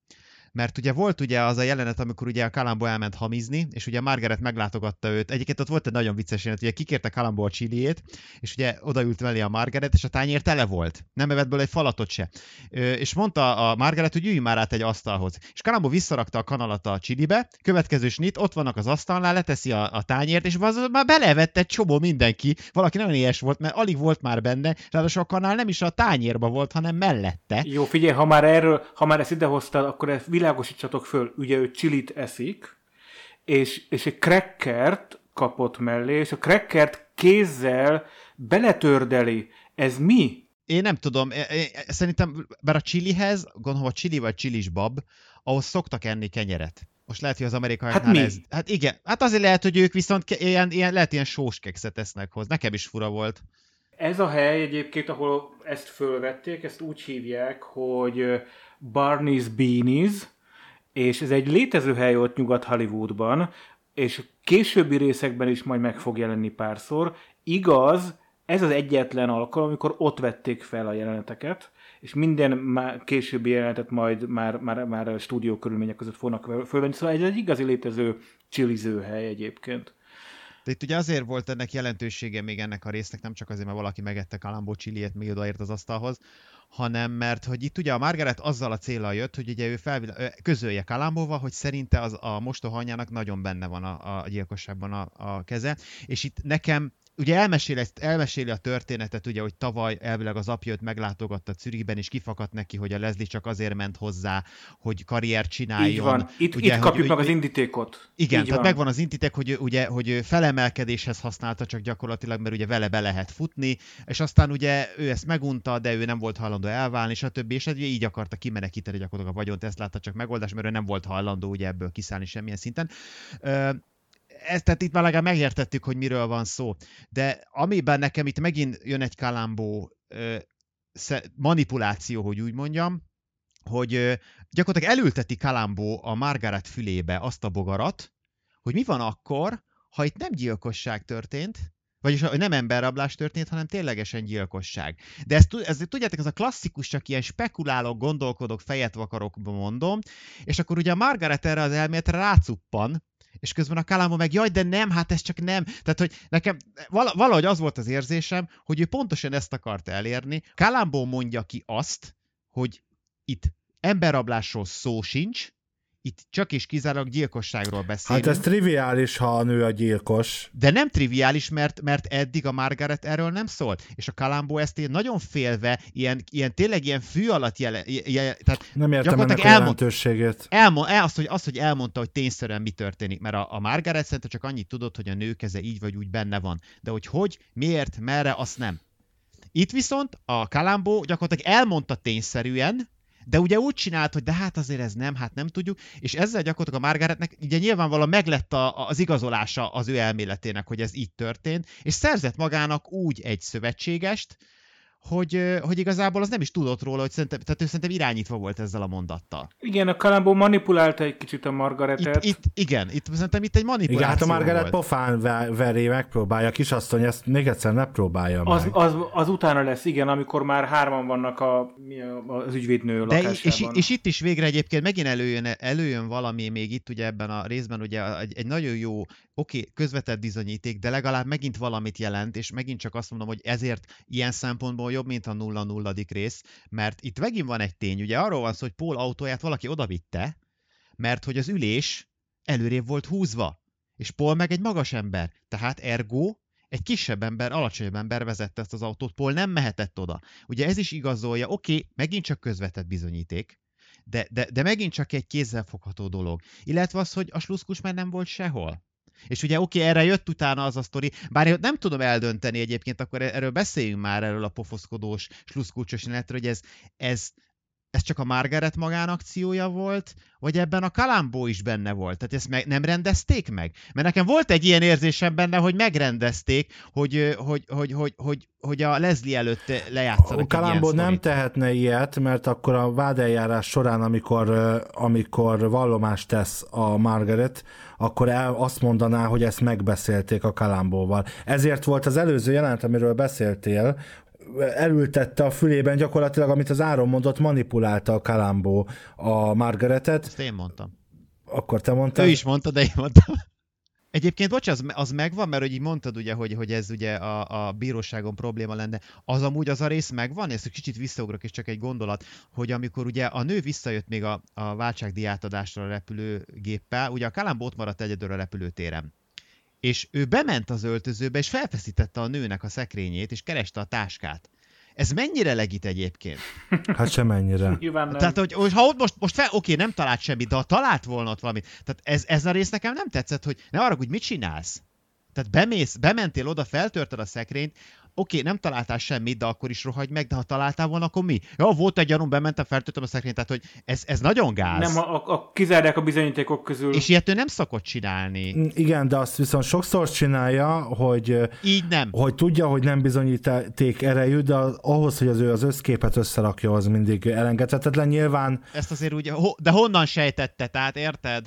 mert ugye volt ugye az a jelenet, amikor ugye a Kalambó elment hamizni, és ugye Margaret meglátogatta őt. Egyébként ott volt egy nagyon vicces jelenet, ugye kikérte Kalambó a csiliét, és ugye odaült vele a Margaret, és a tányér tele volt. Nem evett belőle egy falatot se. És mondta a Margaret, hogy ülj már át egy asztalhoz. És Kalambó visszarakta a kanalat a csilibe, következő snit, ott vannak az asztalnál, leteszi a, a tányért, és az már belevett egy csomó mindenki. Valaki nagyon ilyes volt, mert alig volt már benne, ráadásul a kanál nem is a tányérba volt, hanem mellette. Jó, figyelj, ha már erről, ha már ezt idehoztad, akkor ez világosítsatok föl, ugye ő csilit eszik, és, és egy crackert kapott mellé, és a crackert kézzel beletördeli. Ez mi? Én nem tudom, én, én, szerintem, bár a chilihez, gondolom, a chili vagy chilis bab, ahhoz szoktak enni kenyeret. Most lehet, hogy az amerikaiaknál hát mi? ez... Hát igen, hát azért lehet, hogy ők viszont ilyen, ilyen, lehet ilyen sós kekszet esznek hoz. Nekem is fura volt. Ez a hely egyébként, ahol ezt fölvették, ezt úgy hívják, hogy Barney's Beanies, és ez egy létező hely ott Nyugat-Hollywoodban, és későbbi részekben is majd meg fog jelenni párszor. Igaz, ez az egyetlen alkalom, amikor ott vették fel a jeleneteket, és minden későbbi jelenetet majd már, már, már a stúdió körülmények között fognak fölvenni. Szóval ez egy igazi létező csilliző hely egyébként. De itt ugye azért volt ennek jelentősége még ennek a résznek, nem csak azért, mert valaki megette Kalambó csiliét, még odaért az asztalhoz, hanem mert hogy itt ugye a Margaret azzal a célral jött, hogy ugye ő felvila- közölje Kalambóval, hogy szerinte az a mostoha anyjának nagyon benne van a, a gyilkosságban a, a keze, és itt nekem ugye elmeséli, elmeséli a történetet, ugye, hogy tavaly elvileg az apja őt meglátogatta Zürichben, és kifakadt neki, hogy a Leslie csak azért ment hozzá, hogy karriert csináljon. Így van. Itt, ugye, itt kapjuk hogy, meg az indítékot. Igen, Így tehát van. megvan az indíték, hogy, ugye, hogy felemelkedéshez használta csak gyakorlatilag, mert ugye vele be lehet futni, és aztán ugye ő ezt megunta, de ő nem volt hajlandó elválni, stb. És ugye így akarta kimenekíteni gyakorlatilag a vagyont, ezt látta csak megoldás, mert ő nem volt hajlandó ugye ebből kiszállni semmilyen szinten. Ezt, tehát itt már legalább megértettük, hogy miről van szó. De amiben nekem itt megint jön egy kalambó manipuláció, hogy úgy mondjam, hogy gyakorlatilag elülteti Kalambó a Margaret fülébe azt a bogarat, hogy mi van akkor, ha itt nem gyilkosság történt, vagyis nem emberrablás történt, hanem ténylegesen gyilkosság. De ezt, ezt tudjátok, ez a klasszikus, csak ilyen spekulálok, gondolkodok, fejet vakarok, mondom, és akkor ugye a Margaret erre az elméletre rácuppan, és közben a Kalambó meg, jaj, de nem, hát ez csak nem. Tehát, hogy nekem valahogy az volt az érzésem, hogy ő pontosan ezt akart elérni. Kalambó mondja ki azt, hogy itt emberrablásról szó sincs, itt csak és kizárólag gyilkosságról beszélünk. Hát ez triviális, ha a nő a gyilkos. De nem triviális, mert, mert eddig a Margaret erről nem szólt. És a Kalambó ezt nagyon félve, ilyen, ilyen tényleg ilyen fű alatt jele, jele tehát Nem értem ennek a jelentőségét. Elmond, el, azt, hogy, azt, hogy elmondta, hogy tényszerűen mi történik, mert a, a Margaret szerintem csak annyit tudott, hogy a nő keze így vagy úgy benne van. De hogy hogy, miért, merre, azt nem. Itt viszont a Kalambó gyakorlatilag elmondta tényszerűen, de ugye úgy csinált, hogy de hát azért ez nem, hát nem tudjuk, és ezzel gyakorlatilag a Margaretnek ugye nyilvánvalóan meglett a, az igazolása az ő elméletének, hogy ez így történt, és szerzett magának úgy egy szövetségest, hogy, hogy igazából az nem is tudott róla, hogy szerintem, tehát ő szerintem irányítva volt ezzel a mondattal. Igen, a Kalambó manipulálta egy kicsit a Margaretet. Itt, itt, igen, itt szerintem itt egy manipuláció Igen, hát a Margaret volt. pofán veré, megpróbálja, kisasszony, ezt még egyszer ne próbálja az, meg. Az, az utána lesz, igen, amikor már hárman vannak a, mi a, az ügyvédnő De lakásában. és, és, itt is végre egyébként megint előjön, előjön valami még itt ugye ebben a részben, ugye egy, egy nagyon jó, oké, okay, közvetett bizonyíték, de legalább megint valamit jelent, és megint csak azt mondom, hogy ezért ilyen szempontból jobb, mint a nulla nulladik rész, mert itt megint van egy tény, ugye arról van szó, hogy Paul autóját valaki odavitte, mert hogy az ülés előrébb volt húzva, és Paul meg egy magas ember, tehát ergo egy kisebb ember, alacsonyabb ember vezette ezt az autót, Paul nem mehetett oda. Ugye ez is igazolja, oké, okay, megint csak közvetett bizonyíték, de, de, de megint csak egy kézzelfogható dolog. Illetve az, hogy a sluszkus már nem volt sehol. És ugye oké, okay, erre jött utána az a sztori, bár én nem tudom eldönteni egyébként, akkor erről beszéljünk már erről a pofoszkodós, sluszkulcsos jelenetről, hogy ez, ez, ez csak a Margaret magánakciója volt, vagy ebben a Kalambó is benne volt? Tehát ezt meg, nem rendezték meg? Mert nekem volt egy ilyen érzésem benne, hogy megrendezték, hogy, hogy, hogy, hogy, hogy, hogy a Leslie előtt lejátszanak A Kalambó nem tehetne ilyet, mert akkor a vádeljárás során, amikor, amikor vallomást tesz a Margaret, akkor el azt mondaná, hogy ezt megbeszélték a Kalambóval. Ezért volt az előző jelent, amiről beszéltél, elültette a fülében gyakorlatilag, amit az Áron mondott, manipulálta a Kalambó a Margaretet. Ezt én mondtam. Akkor te mondtad? Ő is mondta, de én mondtam. Egyébként, bocs, az, az megvan, mert hogy így mondtad ugye, hogy, hogy ez ugye a, a bíróságon probléma lenne. Az amúgy az a rész megvan, ezt kicsit visszaugrok, és csak egy gondolat, hogy amikor ugye a nő visszajött még a, a váltságdiátadásra a repülőgéppel, ugye a Kalambó ott maradt egyedül a repülőtéren és ő bement az öltözőbe, és felfeszítette a nőnek a szekrényét, és kereste a táskát. Ez mennyire legit egyébként? Hát sem mennyire. Nyilván nem. Tehát, hogy, hogy ha ott most, most fel, oké, nem talált semmit, de ha talált volna ott valamit. Tehát ez, ez a rész nekem nem tetszett, hogy ne arra, hogy mit csinálsz. Tehát bemész, bementél oda, feltörted a szekrényt, oké, nem találtál semmit, de akkor is rohagy meg, de ha találtál volna, akkor mi? Ja, volt egy gyanúm, bementem, feltöltöm a szekrényt, tehát hogy ez, ez nagyon gáz. Nem, a, a, a kizárják a bizonyítékok közül. És ilyet ő nem szokott csinálni. Igen, de azt viszont sokszor csinálja, hogy, Így nem. hogy tudja, hogy nem bizonyíték erejű, de ahhoz, hogy az ő az összképet összerakja, az mindig elengedhetetlen. Nyilván... Ezt azért úgy, de honnan sejtette, tehát érted?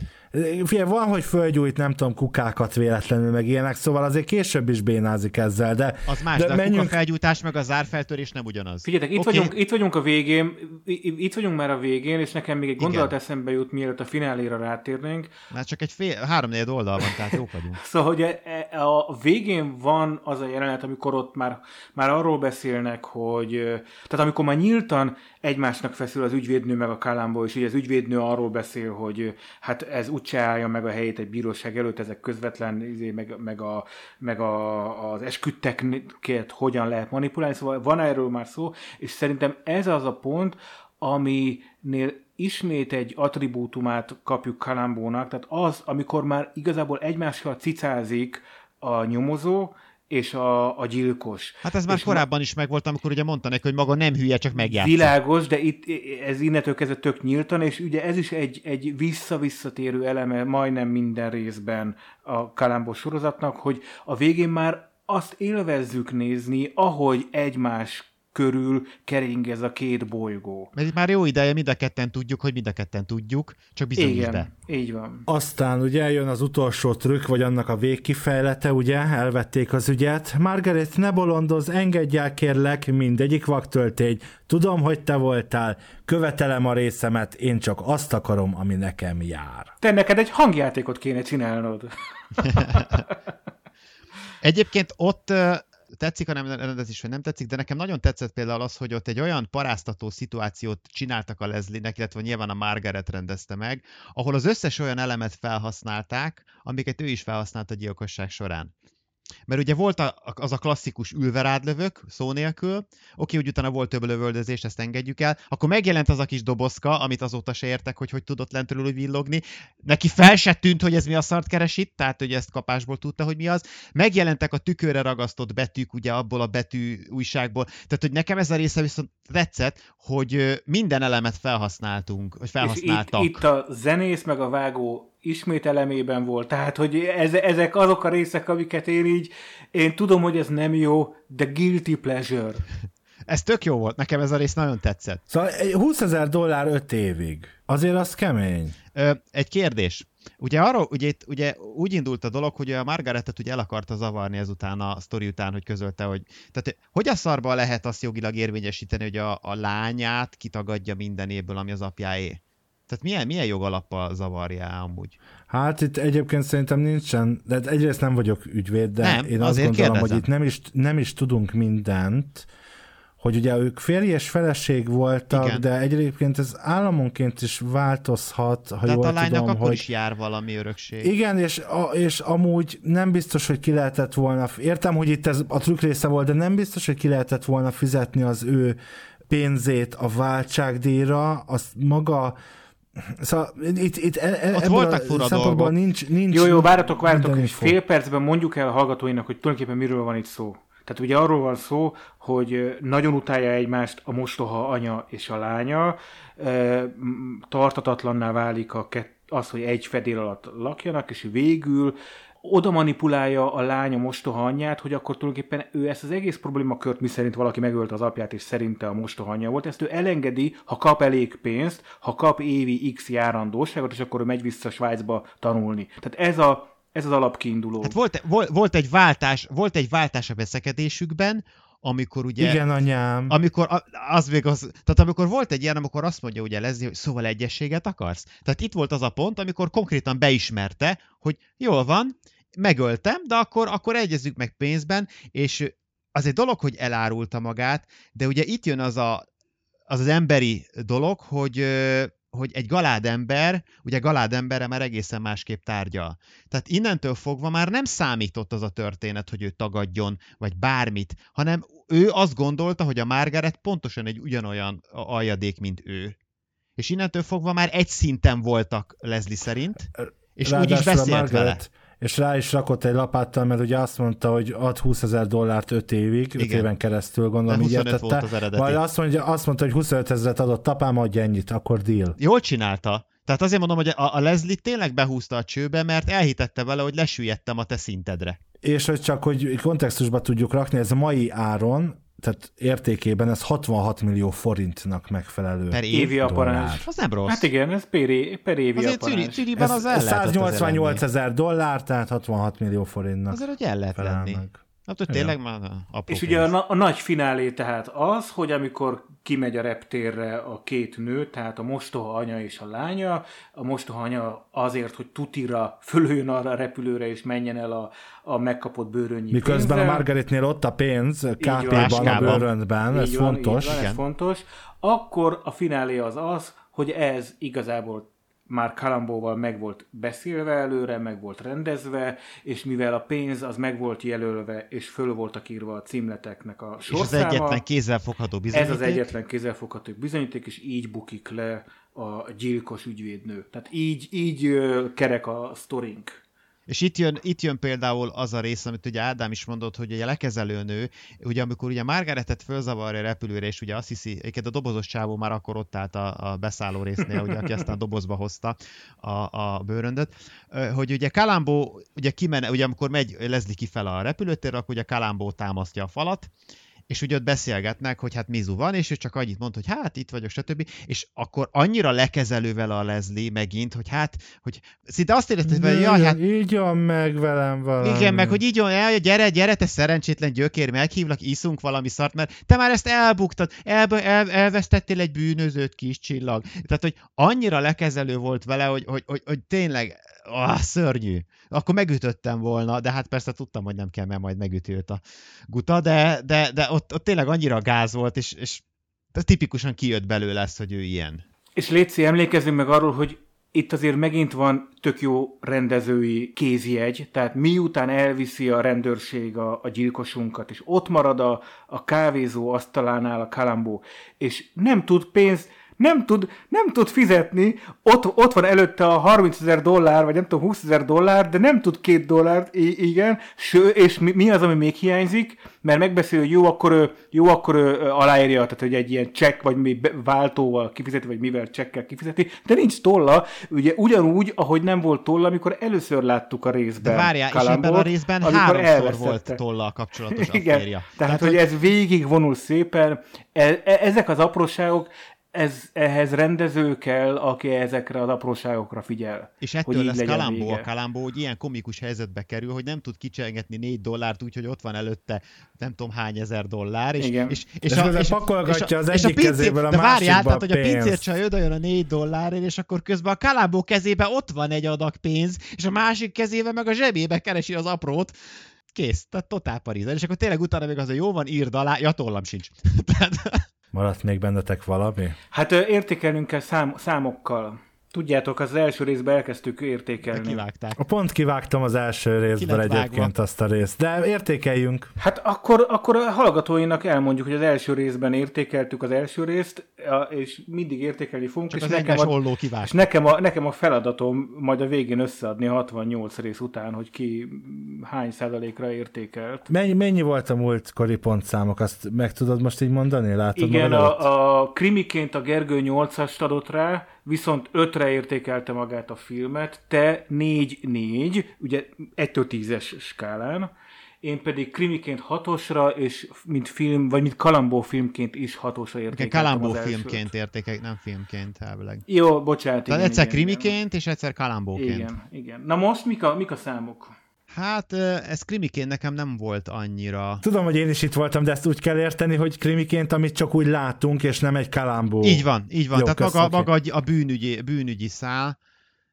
Figyelj, van, hogy fölgyújt, nem tudom, kukákat véletlenül, meg ilyenek, szóval azért később is bénázik ezzel, de, az más, de, de menjünk. a felgyújtás meg a zárfeltörés nem ugyanaz. Figyeljetek, itt, Oké. vagyunk, itt vagyunk a végén, itt vagyunk már a végén, és nekem még egy Igen. gondolat eszembe jut, mielőtt a fináléra rátérnénk. Már csak egy fél, három oldal van, tehát jók vagyunk. Szóval, hogy e- e- a végén van az a jelenet, amikor ott már, már arról beszélnek, hogy tehát amikor már nyíltan egymásnak feszül az ügyvédnő meg a Kalambó, és ugye az ügyvédnő arról beszél, hogy hát ez úgyse állja meg a helyét egy bíróság előtt, ezek közvetlen, izé, meg, meg, a, meg a, az esküdteket hogyan lehet manipulálni, szóval van erről már szó, és szerintem ez az a pont, aminél ismét egy attribútumát kapjuk Kalambónak, tehát az, amikor már igazából egymással cicázik a nyomozó és a, a gyilkos. Hát ez már És korábban is megvolt, amikor ugye mondta neki, hogy maga nem hülye, csak megjátszik. Világos, de itt ez innentől kezdve tök nyíltan, és ugye ez is egy, egy vissza-visszatérő eleme majdnem minden részben a Kalambos sorozatnak, hogy a végén már azt élvezzük nézni, ahogy egymás körül kering ez a két bolygó. Mert itt már jó ideje, mind a ketten tudjuk, hogy mind a ketten tudjuk, csak bizonyíts Igen, be. így van. Aztán ugye jön az utolsó trükk, vagy annak a végkifejlete, ugye, elvették az ügyet. Margaret, ne bolondoz, engedj el kérlek, mindegyik vaktöltény. Tudom, hogy te voltál, követelem a részemet, én csak azt akarom, ami nekem jár. Te neked egy hangjátékot kéne csinálnod. Egyébként ott tetszik a rendezés, vagy nem tetszik, de nekem nagyon tetszett például az, hogy ott egy olyan paráztató szituációt csináltak a Leslie-nek, illetve nyilván a Margaret rendezte meg, ahol az összes olyan elemet felhasználták, amiket ő is felhasznált a gyilkosság során. Mert ugye volt a, az a klasszikus ülverádlövök, szó nélkül, oké, hogy utána volt több lövöldözés, ezt engedjük el, akkor megjelent az a kis dobozka, amit azóta se értek, hogy hogy tudott lentről úgy villogni. Neki fel se tűnt, hogy ez mi a szart keres itt, tehát hogy ezt kapásból tudta, hogy mi az. Megjelentek a tükörre ragasztott betűk, ugye abból a betű újságból. Tehát, hogy nekem ez a része viszont tetszett, hogy minden elemet felhasználtunk, vagy És felhasználtak. itt, itt a zenész meg a vágó ismét elemében volt. Tehát, hogy ez, ezek azok a részek, amiket én így, én tudom, hogy ez nem jó, de guilty pleasure. Ez tök jó volt, nekem ez a rész nagyon tetszett. Szóval egy 20 ezer dollár 5 évig. Azért az kemény. Ö, egy kérdés. Ugye, arról, ugye, itt, ugye úgy indult a dolog, hogy a Margaretet ugye el akarta zavarni ezután a sztori után, hogy közölte, hogy tehát hogy a szarban lehet azt jogilag érvényesíteni, hogy a, a lányát kitagadja mindenéből, ami az apjáé? Tehát milyen, milyen jogalappal zavarja amúgy? Hát itt egyébként szerintem nincsen, de egyrészt nem vagyok ügyvéd, de Nem, én azt gondolom, kérdezem. hogy itt nem is, nem is tudunk mindent, hogy ugye ők férj és feleség voltak, Igen. de egyébként ez államonként is változhat, ha Tehát jól a lánynak tudom, akkor hogy... is jár valami örökség. Igen, és, a, és amúgy nem biztos, hogy ki lehetett volna, értem, hogy itt ez a trükk része volt, de nem biztos, hogy ki lehetett volna fizetni az ő pénzét a váltságdíjra, az maga Szóval itt, itt e- e- ebből voltak a fura szempontból dolgok. nincs, nincs Jó, jó, minden egy info. fél percben mondjuk el a hallgatóinak, hogy tulajdonképpen miről van itt szó. Tehát ugye arról van szó, hogy nagyon utálja egymást a mostoha anya és a lánya, tartatatlanná válik a kett, az, hogy egy fedél alatt lakjanak, és végül oda manipulálja a lánya mostoha anyját, hogy akkor tulajdonképpen ő ezt az egész problémakört, miszerint valaki megölte az apját, és szerinte a mostoha anyja volt, ezt ő elengedi, ha kap elég pénzt, ha kap évi x járandóságot, és akkor ő megy vissza Svájcba tanulni. Tehát ez, a, ez az alapkiinduló. Hát volt, volt, volt, egy váltás, volt egy váltás a veszekedésükben, amikor ugye... Igen, anyám. Amikor, a- az még az, tehát amikor volt egy ilyen, amikor azt mondja ugye Leslie, hogy szóval egyességet akarsz? Tehát itt volt az a pont, amikor konkrétan beismerte, hogy jól van, megöltem, de akkor, akkor egyezzük meg pénzben, és az egy dolog, hogy elárulta magát, de ugye itt jön az a, az, az emberi dolog, hogy, hogy egy galád ember, ugye galád emberre már egészen másképp tárgyal. Tehát innentől fogva már nem számított az a történet, hogy ő tagadjon, vagy bármit, hanem ő azt gondolta, hogy a Margaret pontosan egy ugyanolyan aljadék, mint ő. És innentől fogva már egy szinten voltak Leslie szerint, és úgy is Ráadásul a beszélt vele. És rá is rakott egy lapáttal, mert ugye azt mondta, hogy ad 20 ezer dollárt 5 évig, 5 Igen. éven keresztül, gondolom, így 25 volt értette. Majd azt mondja, azt mondta, hogy 25 ezeret adott apám, adja ennyit, akkor deal. Jól csinálta. Tehát azért mondom, hogy a, a Leslie tényleg behúzta a csőbe, mert elhitette vele, hogy lesüllyedtem a te szintedre. És hogy csak, hogy kontextusba tudjuk rakni, ez a mai áron, tehát értékében ez 66 millió forintnak megfelelő. Per év. Évi dollár. aparáns. Az nem rossz. Hát igen, ez per, per évi Azért aparáns. Cüriben Ez, az el ez lehetett azért 188 lenni. ezer dollár, tehát 66 millió forintnak Azért, hogy el lehet lenni. meg. Hát, hogy tényleg már apró És ugye a, na- a nagy finálé tehát az, hogy amikor kimegy a reptérre a két nő, tehát a mostoha anya és a lánya, a mostoha anya azért, hogy tutira fölüljön arra a repülőre és menjen el a, a megkapott bőrönnyi Miközben pénzzel. a Margaretnél ott a pénz. KP-ban, a bőröntben, ez van, fontos. Így van, ez Igen. fontos. Akkor a finálé az az, hogy ez igazából már Kalambóval meg volt beszélve előre, meg volt rendezve, és mivel a pénz az meg volt jelölve, és föl voltak írva a címleteknek a És az sorszáma, egyetlen kézzelfogható ez bizonyíték. az egyetlen kézzelfogható bizonyíték, és így bukik le a gyilkos ügyvédnő. Tehát így, így kerek a sztorink. És itt jön, itt jön például az a rész, amit ugye Ádám is mondott, hogy ugye a lekezelő nő, ugye amikor ugye Margaretet fölzavarja a repülőre, és ugye azt hiszi, egyébként a dobozos csávó már akkor ott állt a, a beszálló résznél, ugye, aki aztán dobozba hozta a, a bőröndöt, hogy ugye Kalambó, ugye kimene, ugye amikor megy Leslie kifele a repülőtérre, akkor ugye Kalambó támasztja a falat, és ugye ott beszélgetnek, hogy hát Mizu van, és ő csak annyit mond, hogy hát itt vagyok, stb. És akkor annyira lekezelő vele a Leslie megint, hogy hát, hogy szinte azt érezted, hogy jaj, hát Így van meg velem valami. igen, meg hogy így el, gyere, gyere, te szerencsétlen gyökér, meghívlak, iszunk valami szart, mert te már ezt elbuktad, el, el, elvesztettél egy bűnözőt, kis csillag. Tehát, hogy annyira lekezelő volt vele, hogy, hogy, hogy, hogy tényleg, ah, szörnyű. Akkor megütöttem volna, de hát persze tudtam, hogy nem kell, mert majd megüti a guta, de, de, de ott, ott tényleg annyira gáz volt, és, és ez tipikusan kijött belőle lesz, hogy ő ilyen. És Léci, emlékezzünk meg arról, hogy itt azért megint van tök jó rendezői kézjegy, tehát miután elviszi a rendőrség a, a gyilkosunkat, és ott marad a, a kávézó asztalánál a kalambó, és nem tud pénzt, nem tud, nem tud fizetni, ott, ott van előtte a 30 ezer dollár, vagy nem tudom, 20 ezer dollár, de nem tud két dollárt, igen, Ső, és mi, mi, az, ami még hiányzik, mert megbeszél, hogy jó, akkor ő, jó, akkor ő aláírja, tehát hogy egy ilyen csekk, vagy mi váltóval kifizeti, vagy mivel csekkel kifizeti, de nincs tolla, ugye ugyanúgy, ahogy nem volt tolla, amikor először láttuk a részben. De várjál, és ebben a részben amikor háromszor elvesztette. volt tollal kapcsolatos Igen, afférja. tehát, hogy ez végig vonul szépen. E- e- ezek az apróságok, ez, ehhez rendező kell, aki ezekre az apróságokra figyel. És hogy ettől így lesz Kalambó vége. a Kalambó, hogy ilyen komikus helyzetbe kerül, hogy nem tud kicsengetni négy dollárt, úgyhogy ott van előtte nem tudom hány ezer dollár. És, Igen. és, És közben pakolgatja az egyik pincér- kezéből a De várjál, tehát, a hogy a pincércsaj oda jön a négy dollárért, és akkor közben a Kalambó kezébe ott van egy adag pénz, és a másik kezébe meg a zsebébe keresi az aprót. Kész, tehát totál Parizan. És akkor tényleg utána még az, hogy jó van, írd alá, ja, tollam sincs. Tehát, Maradt még bennetek valami? Hát értékelnünk kell szám, számokkal. Tudjátok, az első részben elkezdtük értékelni. kivágták. A pont kivágtam az első részből lett egyébként vágva. azt a részt, de értékeljünk. Hát akkor, akkor a hallgatóinak elmondjuk, hogy az első részben értékeltük az első részt, és mindig értékelni fogunk, Csak és az nekem, a, olló és nekem, a, nekem a feladatom majd a végén összeadni a 68 rész után, hogy ki hány százalékra értékelt. Mennyi, mennyi volt a múltkori pontszámok? Azt meg tudod most így mondani? Látod Igen, a, a krimiként a Gergő 8-ast adott rá, viszont 5-re értékelte magát a filmet, te 4-4, ugye 1-től 10-es skálán, én pedig krimiként 6-osra, és mint film, vagy mint Kalambó filmként is 6-osra Igen, értékeltem Kalambó filmként értékel, nem filmként elvileg. Jó, bocsánat. Tehát igen, egyszer igen, krimiként, és egyszer kalambóként. Igen, igen, igen. Na most mik a, mik a számok? Hát ez krimiként nekem nem volt annyira. Tudom, hogy én is itt voltam, de ezt úgy kell érteni, hogy krimiként, amit csak úgy látunk, és nem egy kalambó. Így van, így van. Jó, Tehát kösz, maga, maga a bűnügyi, bűnügyi szál.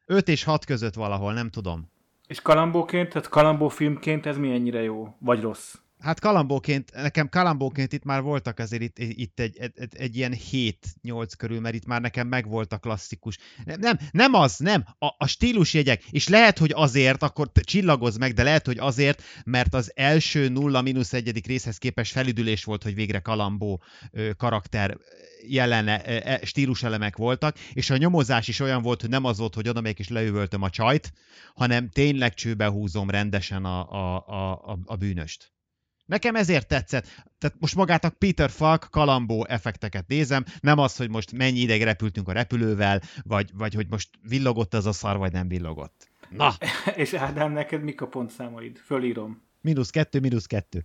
5 és 6 között valahol, nem tudom. És Kalambóként, tehát Kalambó filmként ez milyennyire jó? Vagy rossz? Hát kalambóként, nekem kalambóként itt már voltak azért itt, itt egy, egy, egy, ilyen 7-8 körül, mert itt már nekem megvolt a klasszikus. Nem, nem, nem az, nem, a, a stílusjegyek, és lehet, hogy azért, akkor te csillagozz meg, de lehet, hogy azért, mert az első 0-1. részhez képest felüdülés volt, hogy végre kalambó ö, karakter jelene, ö, e, stíluselemek voltak, és a nyomozás is olyan volt, hogy nem az volt, hogy oda megyek és leüvöltöm a csajt, hanem tényleg csőbe húzom rendesen a, a, a, a bűnöst. Nekem ezért tetszett. Tehát most magát a Peter Falk kalambó effekteket nézem, nem az, hogy most mennyi ideig repültünk a repülővel, vagy, vagy hogy most villogott az a szar, vagy nem villogott. Na, És Ádám, neked mik a pontszámaid? Fölírom. mínusz kettő, mínusz kettő.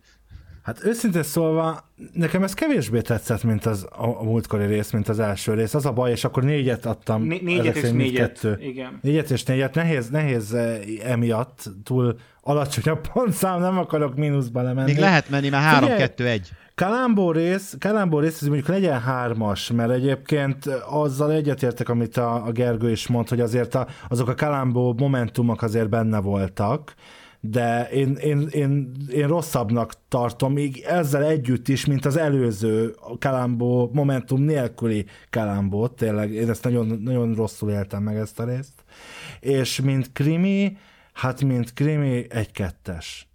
Hát őszintén szólva, nekem ez kevésbé tetszett, mint az a, a múltkori rész, mint az első rész. Az a baj, és akkor négyet adtam. Né- négyet és négyet, mindkettő. igen. Négyet és négyet. Nehéz, nehéz eh, emiatt, túl alacsony a pontszám, nem akarok mínuszba lemenni. Még lehet menni, mert Figyelj! 3-2-1. Kalambó rész, Kalambó rész, ez mondjuk legyen hármas, mert egyébként azzal egyetértek, amit a, a Gergő is mond, hogy azért a, azok a Kalambó momentumok azért benne voltak, de én, én, én, én rosszabbnak tartom, még ezzel együtt is, mint az előző Kalambó momentum nélküli Kalambót, tényleg én ezt nagyon, nagyon rosszul éltem meg ezt a részt, és mint krimi, hát mint krimi egy-kettes.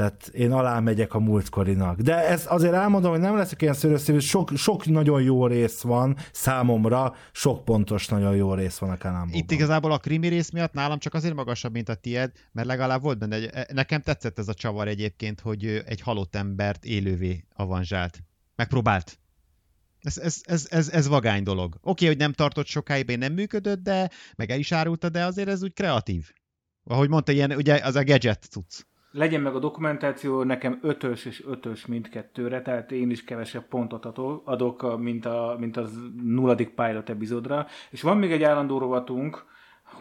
Tehát én alá megyek a múltkorinak. De ez azért elmondom, hogy nem leszek ilyen szörösszívű, sok, sok nagyon jó rész van számomra, sok pontos nagyon jó rész van a Kalambóban. Itt igazából a krimi rész miatt nálam csak azért magasabb, mint a tied, mert legalább volt benne, egy, nekem tetszett ez a csavar egyébként, hogy egy halott embert élővé avanzsált. Megpróbált. Ez, ez, ez, ez, ez vagány dolog. Oké, okay, hogy nem tartott sokáig, nem működött, de meg el is árulta, de azért ez úgy kreatív. Ahogy mondta, ilyen, ugye az a gadget cucc. Legyen meg a dokumentáció, nekem ötös és ötös mindkettőre, tehát én is kevesebb pontot adok- mint, a, mint az nulladik pilot epizódra. És van még egy állandó rovatunk,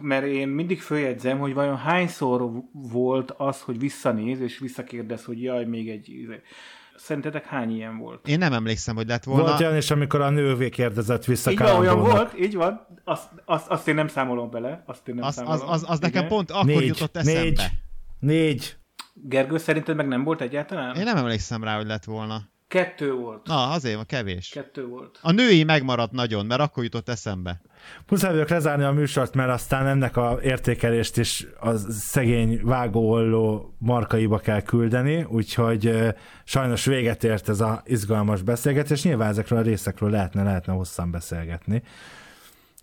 mert én mindig följegyzem, hogy vajon hányszor volt az, hogy visszanéz, és visszakérdez, hogy jaj, még egy... Szerintetek hány ilyen volt? Én nem emlékszem, hogy lett volna. Volt olyan is, amikor a nővé kérdezett vissza Így van, olyan volt, így van. Azt, azt, azt én nem számolom bele. Azt én nem Az, az, számolom. az, az nekem Igen. pont akkor Négy, jutott eszembe. négy, négy. Gergő, szerinted meg nem volt egyáltalán? Én nem emlékszem rá, hogy lett volna. Kettő volt. Na, azért van kevés. Kettő volt. A női megmaradt nagyon, mert akkor jutott eszembe. Muszáj vagyok lezárni a műsort, mert aztán ennek a értékelést is a szegény vágóolló markaiba kell küldeni, úgyhogy sajnos véget ért ez a izgalmas beszélgetés. Nyilván ezekről a részekről lehetne, lehetne hosszan beszélgetni.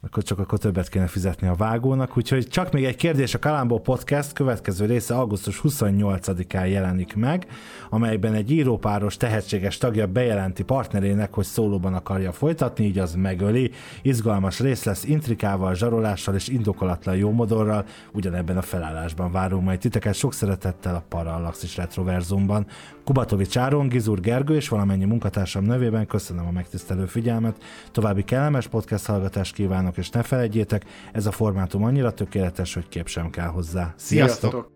Akkor csak akkor többet kéne fizetni a vágónak. Úgyhogy csak még egy kérdés, a Kalambó Podcast következő része augusztus 28-án jelenik meg, amelyben egy írópáros tehetséges tagja bejelenti partnerének, hogy szólóban akarja folytatni, így az megöli. Izgalmas rész lesz intrikával, zsarolással és indokolatlan jómodorral, ugyanebben a felállásban várunk majd titeket sok szeretettel a Parallaxis Retroverzumban. Kubatovics Áron, Gizur Gergő és valamennyi munkatársam nevében köszönöm a megtisztelő figyelmet. További kellemes podcast hallgatást kívánok, és ne felejtjétek, ez a formátum annyira tökéletes, hogy kép sem kell hozzá. Sziasztok!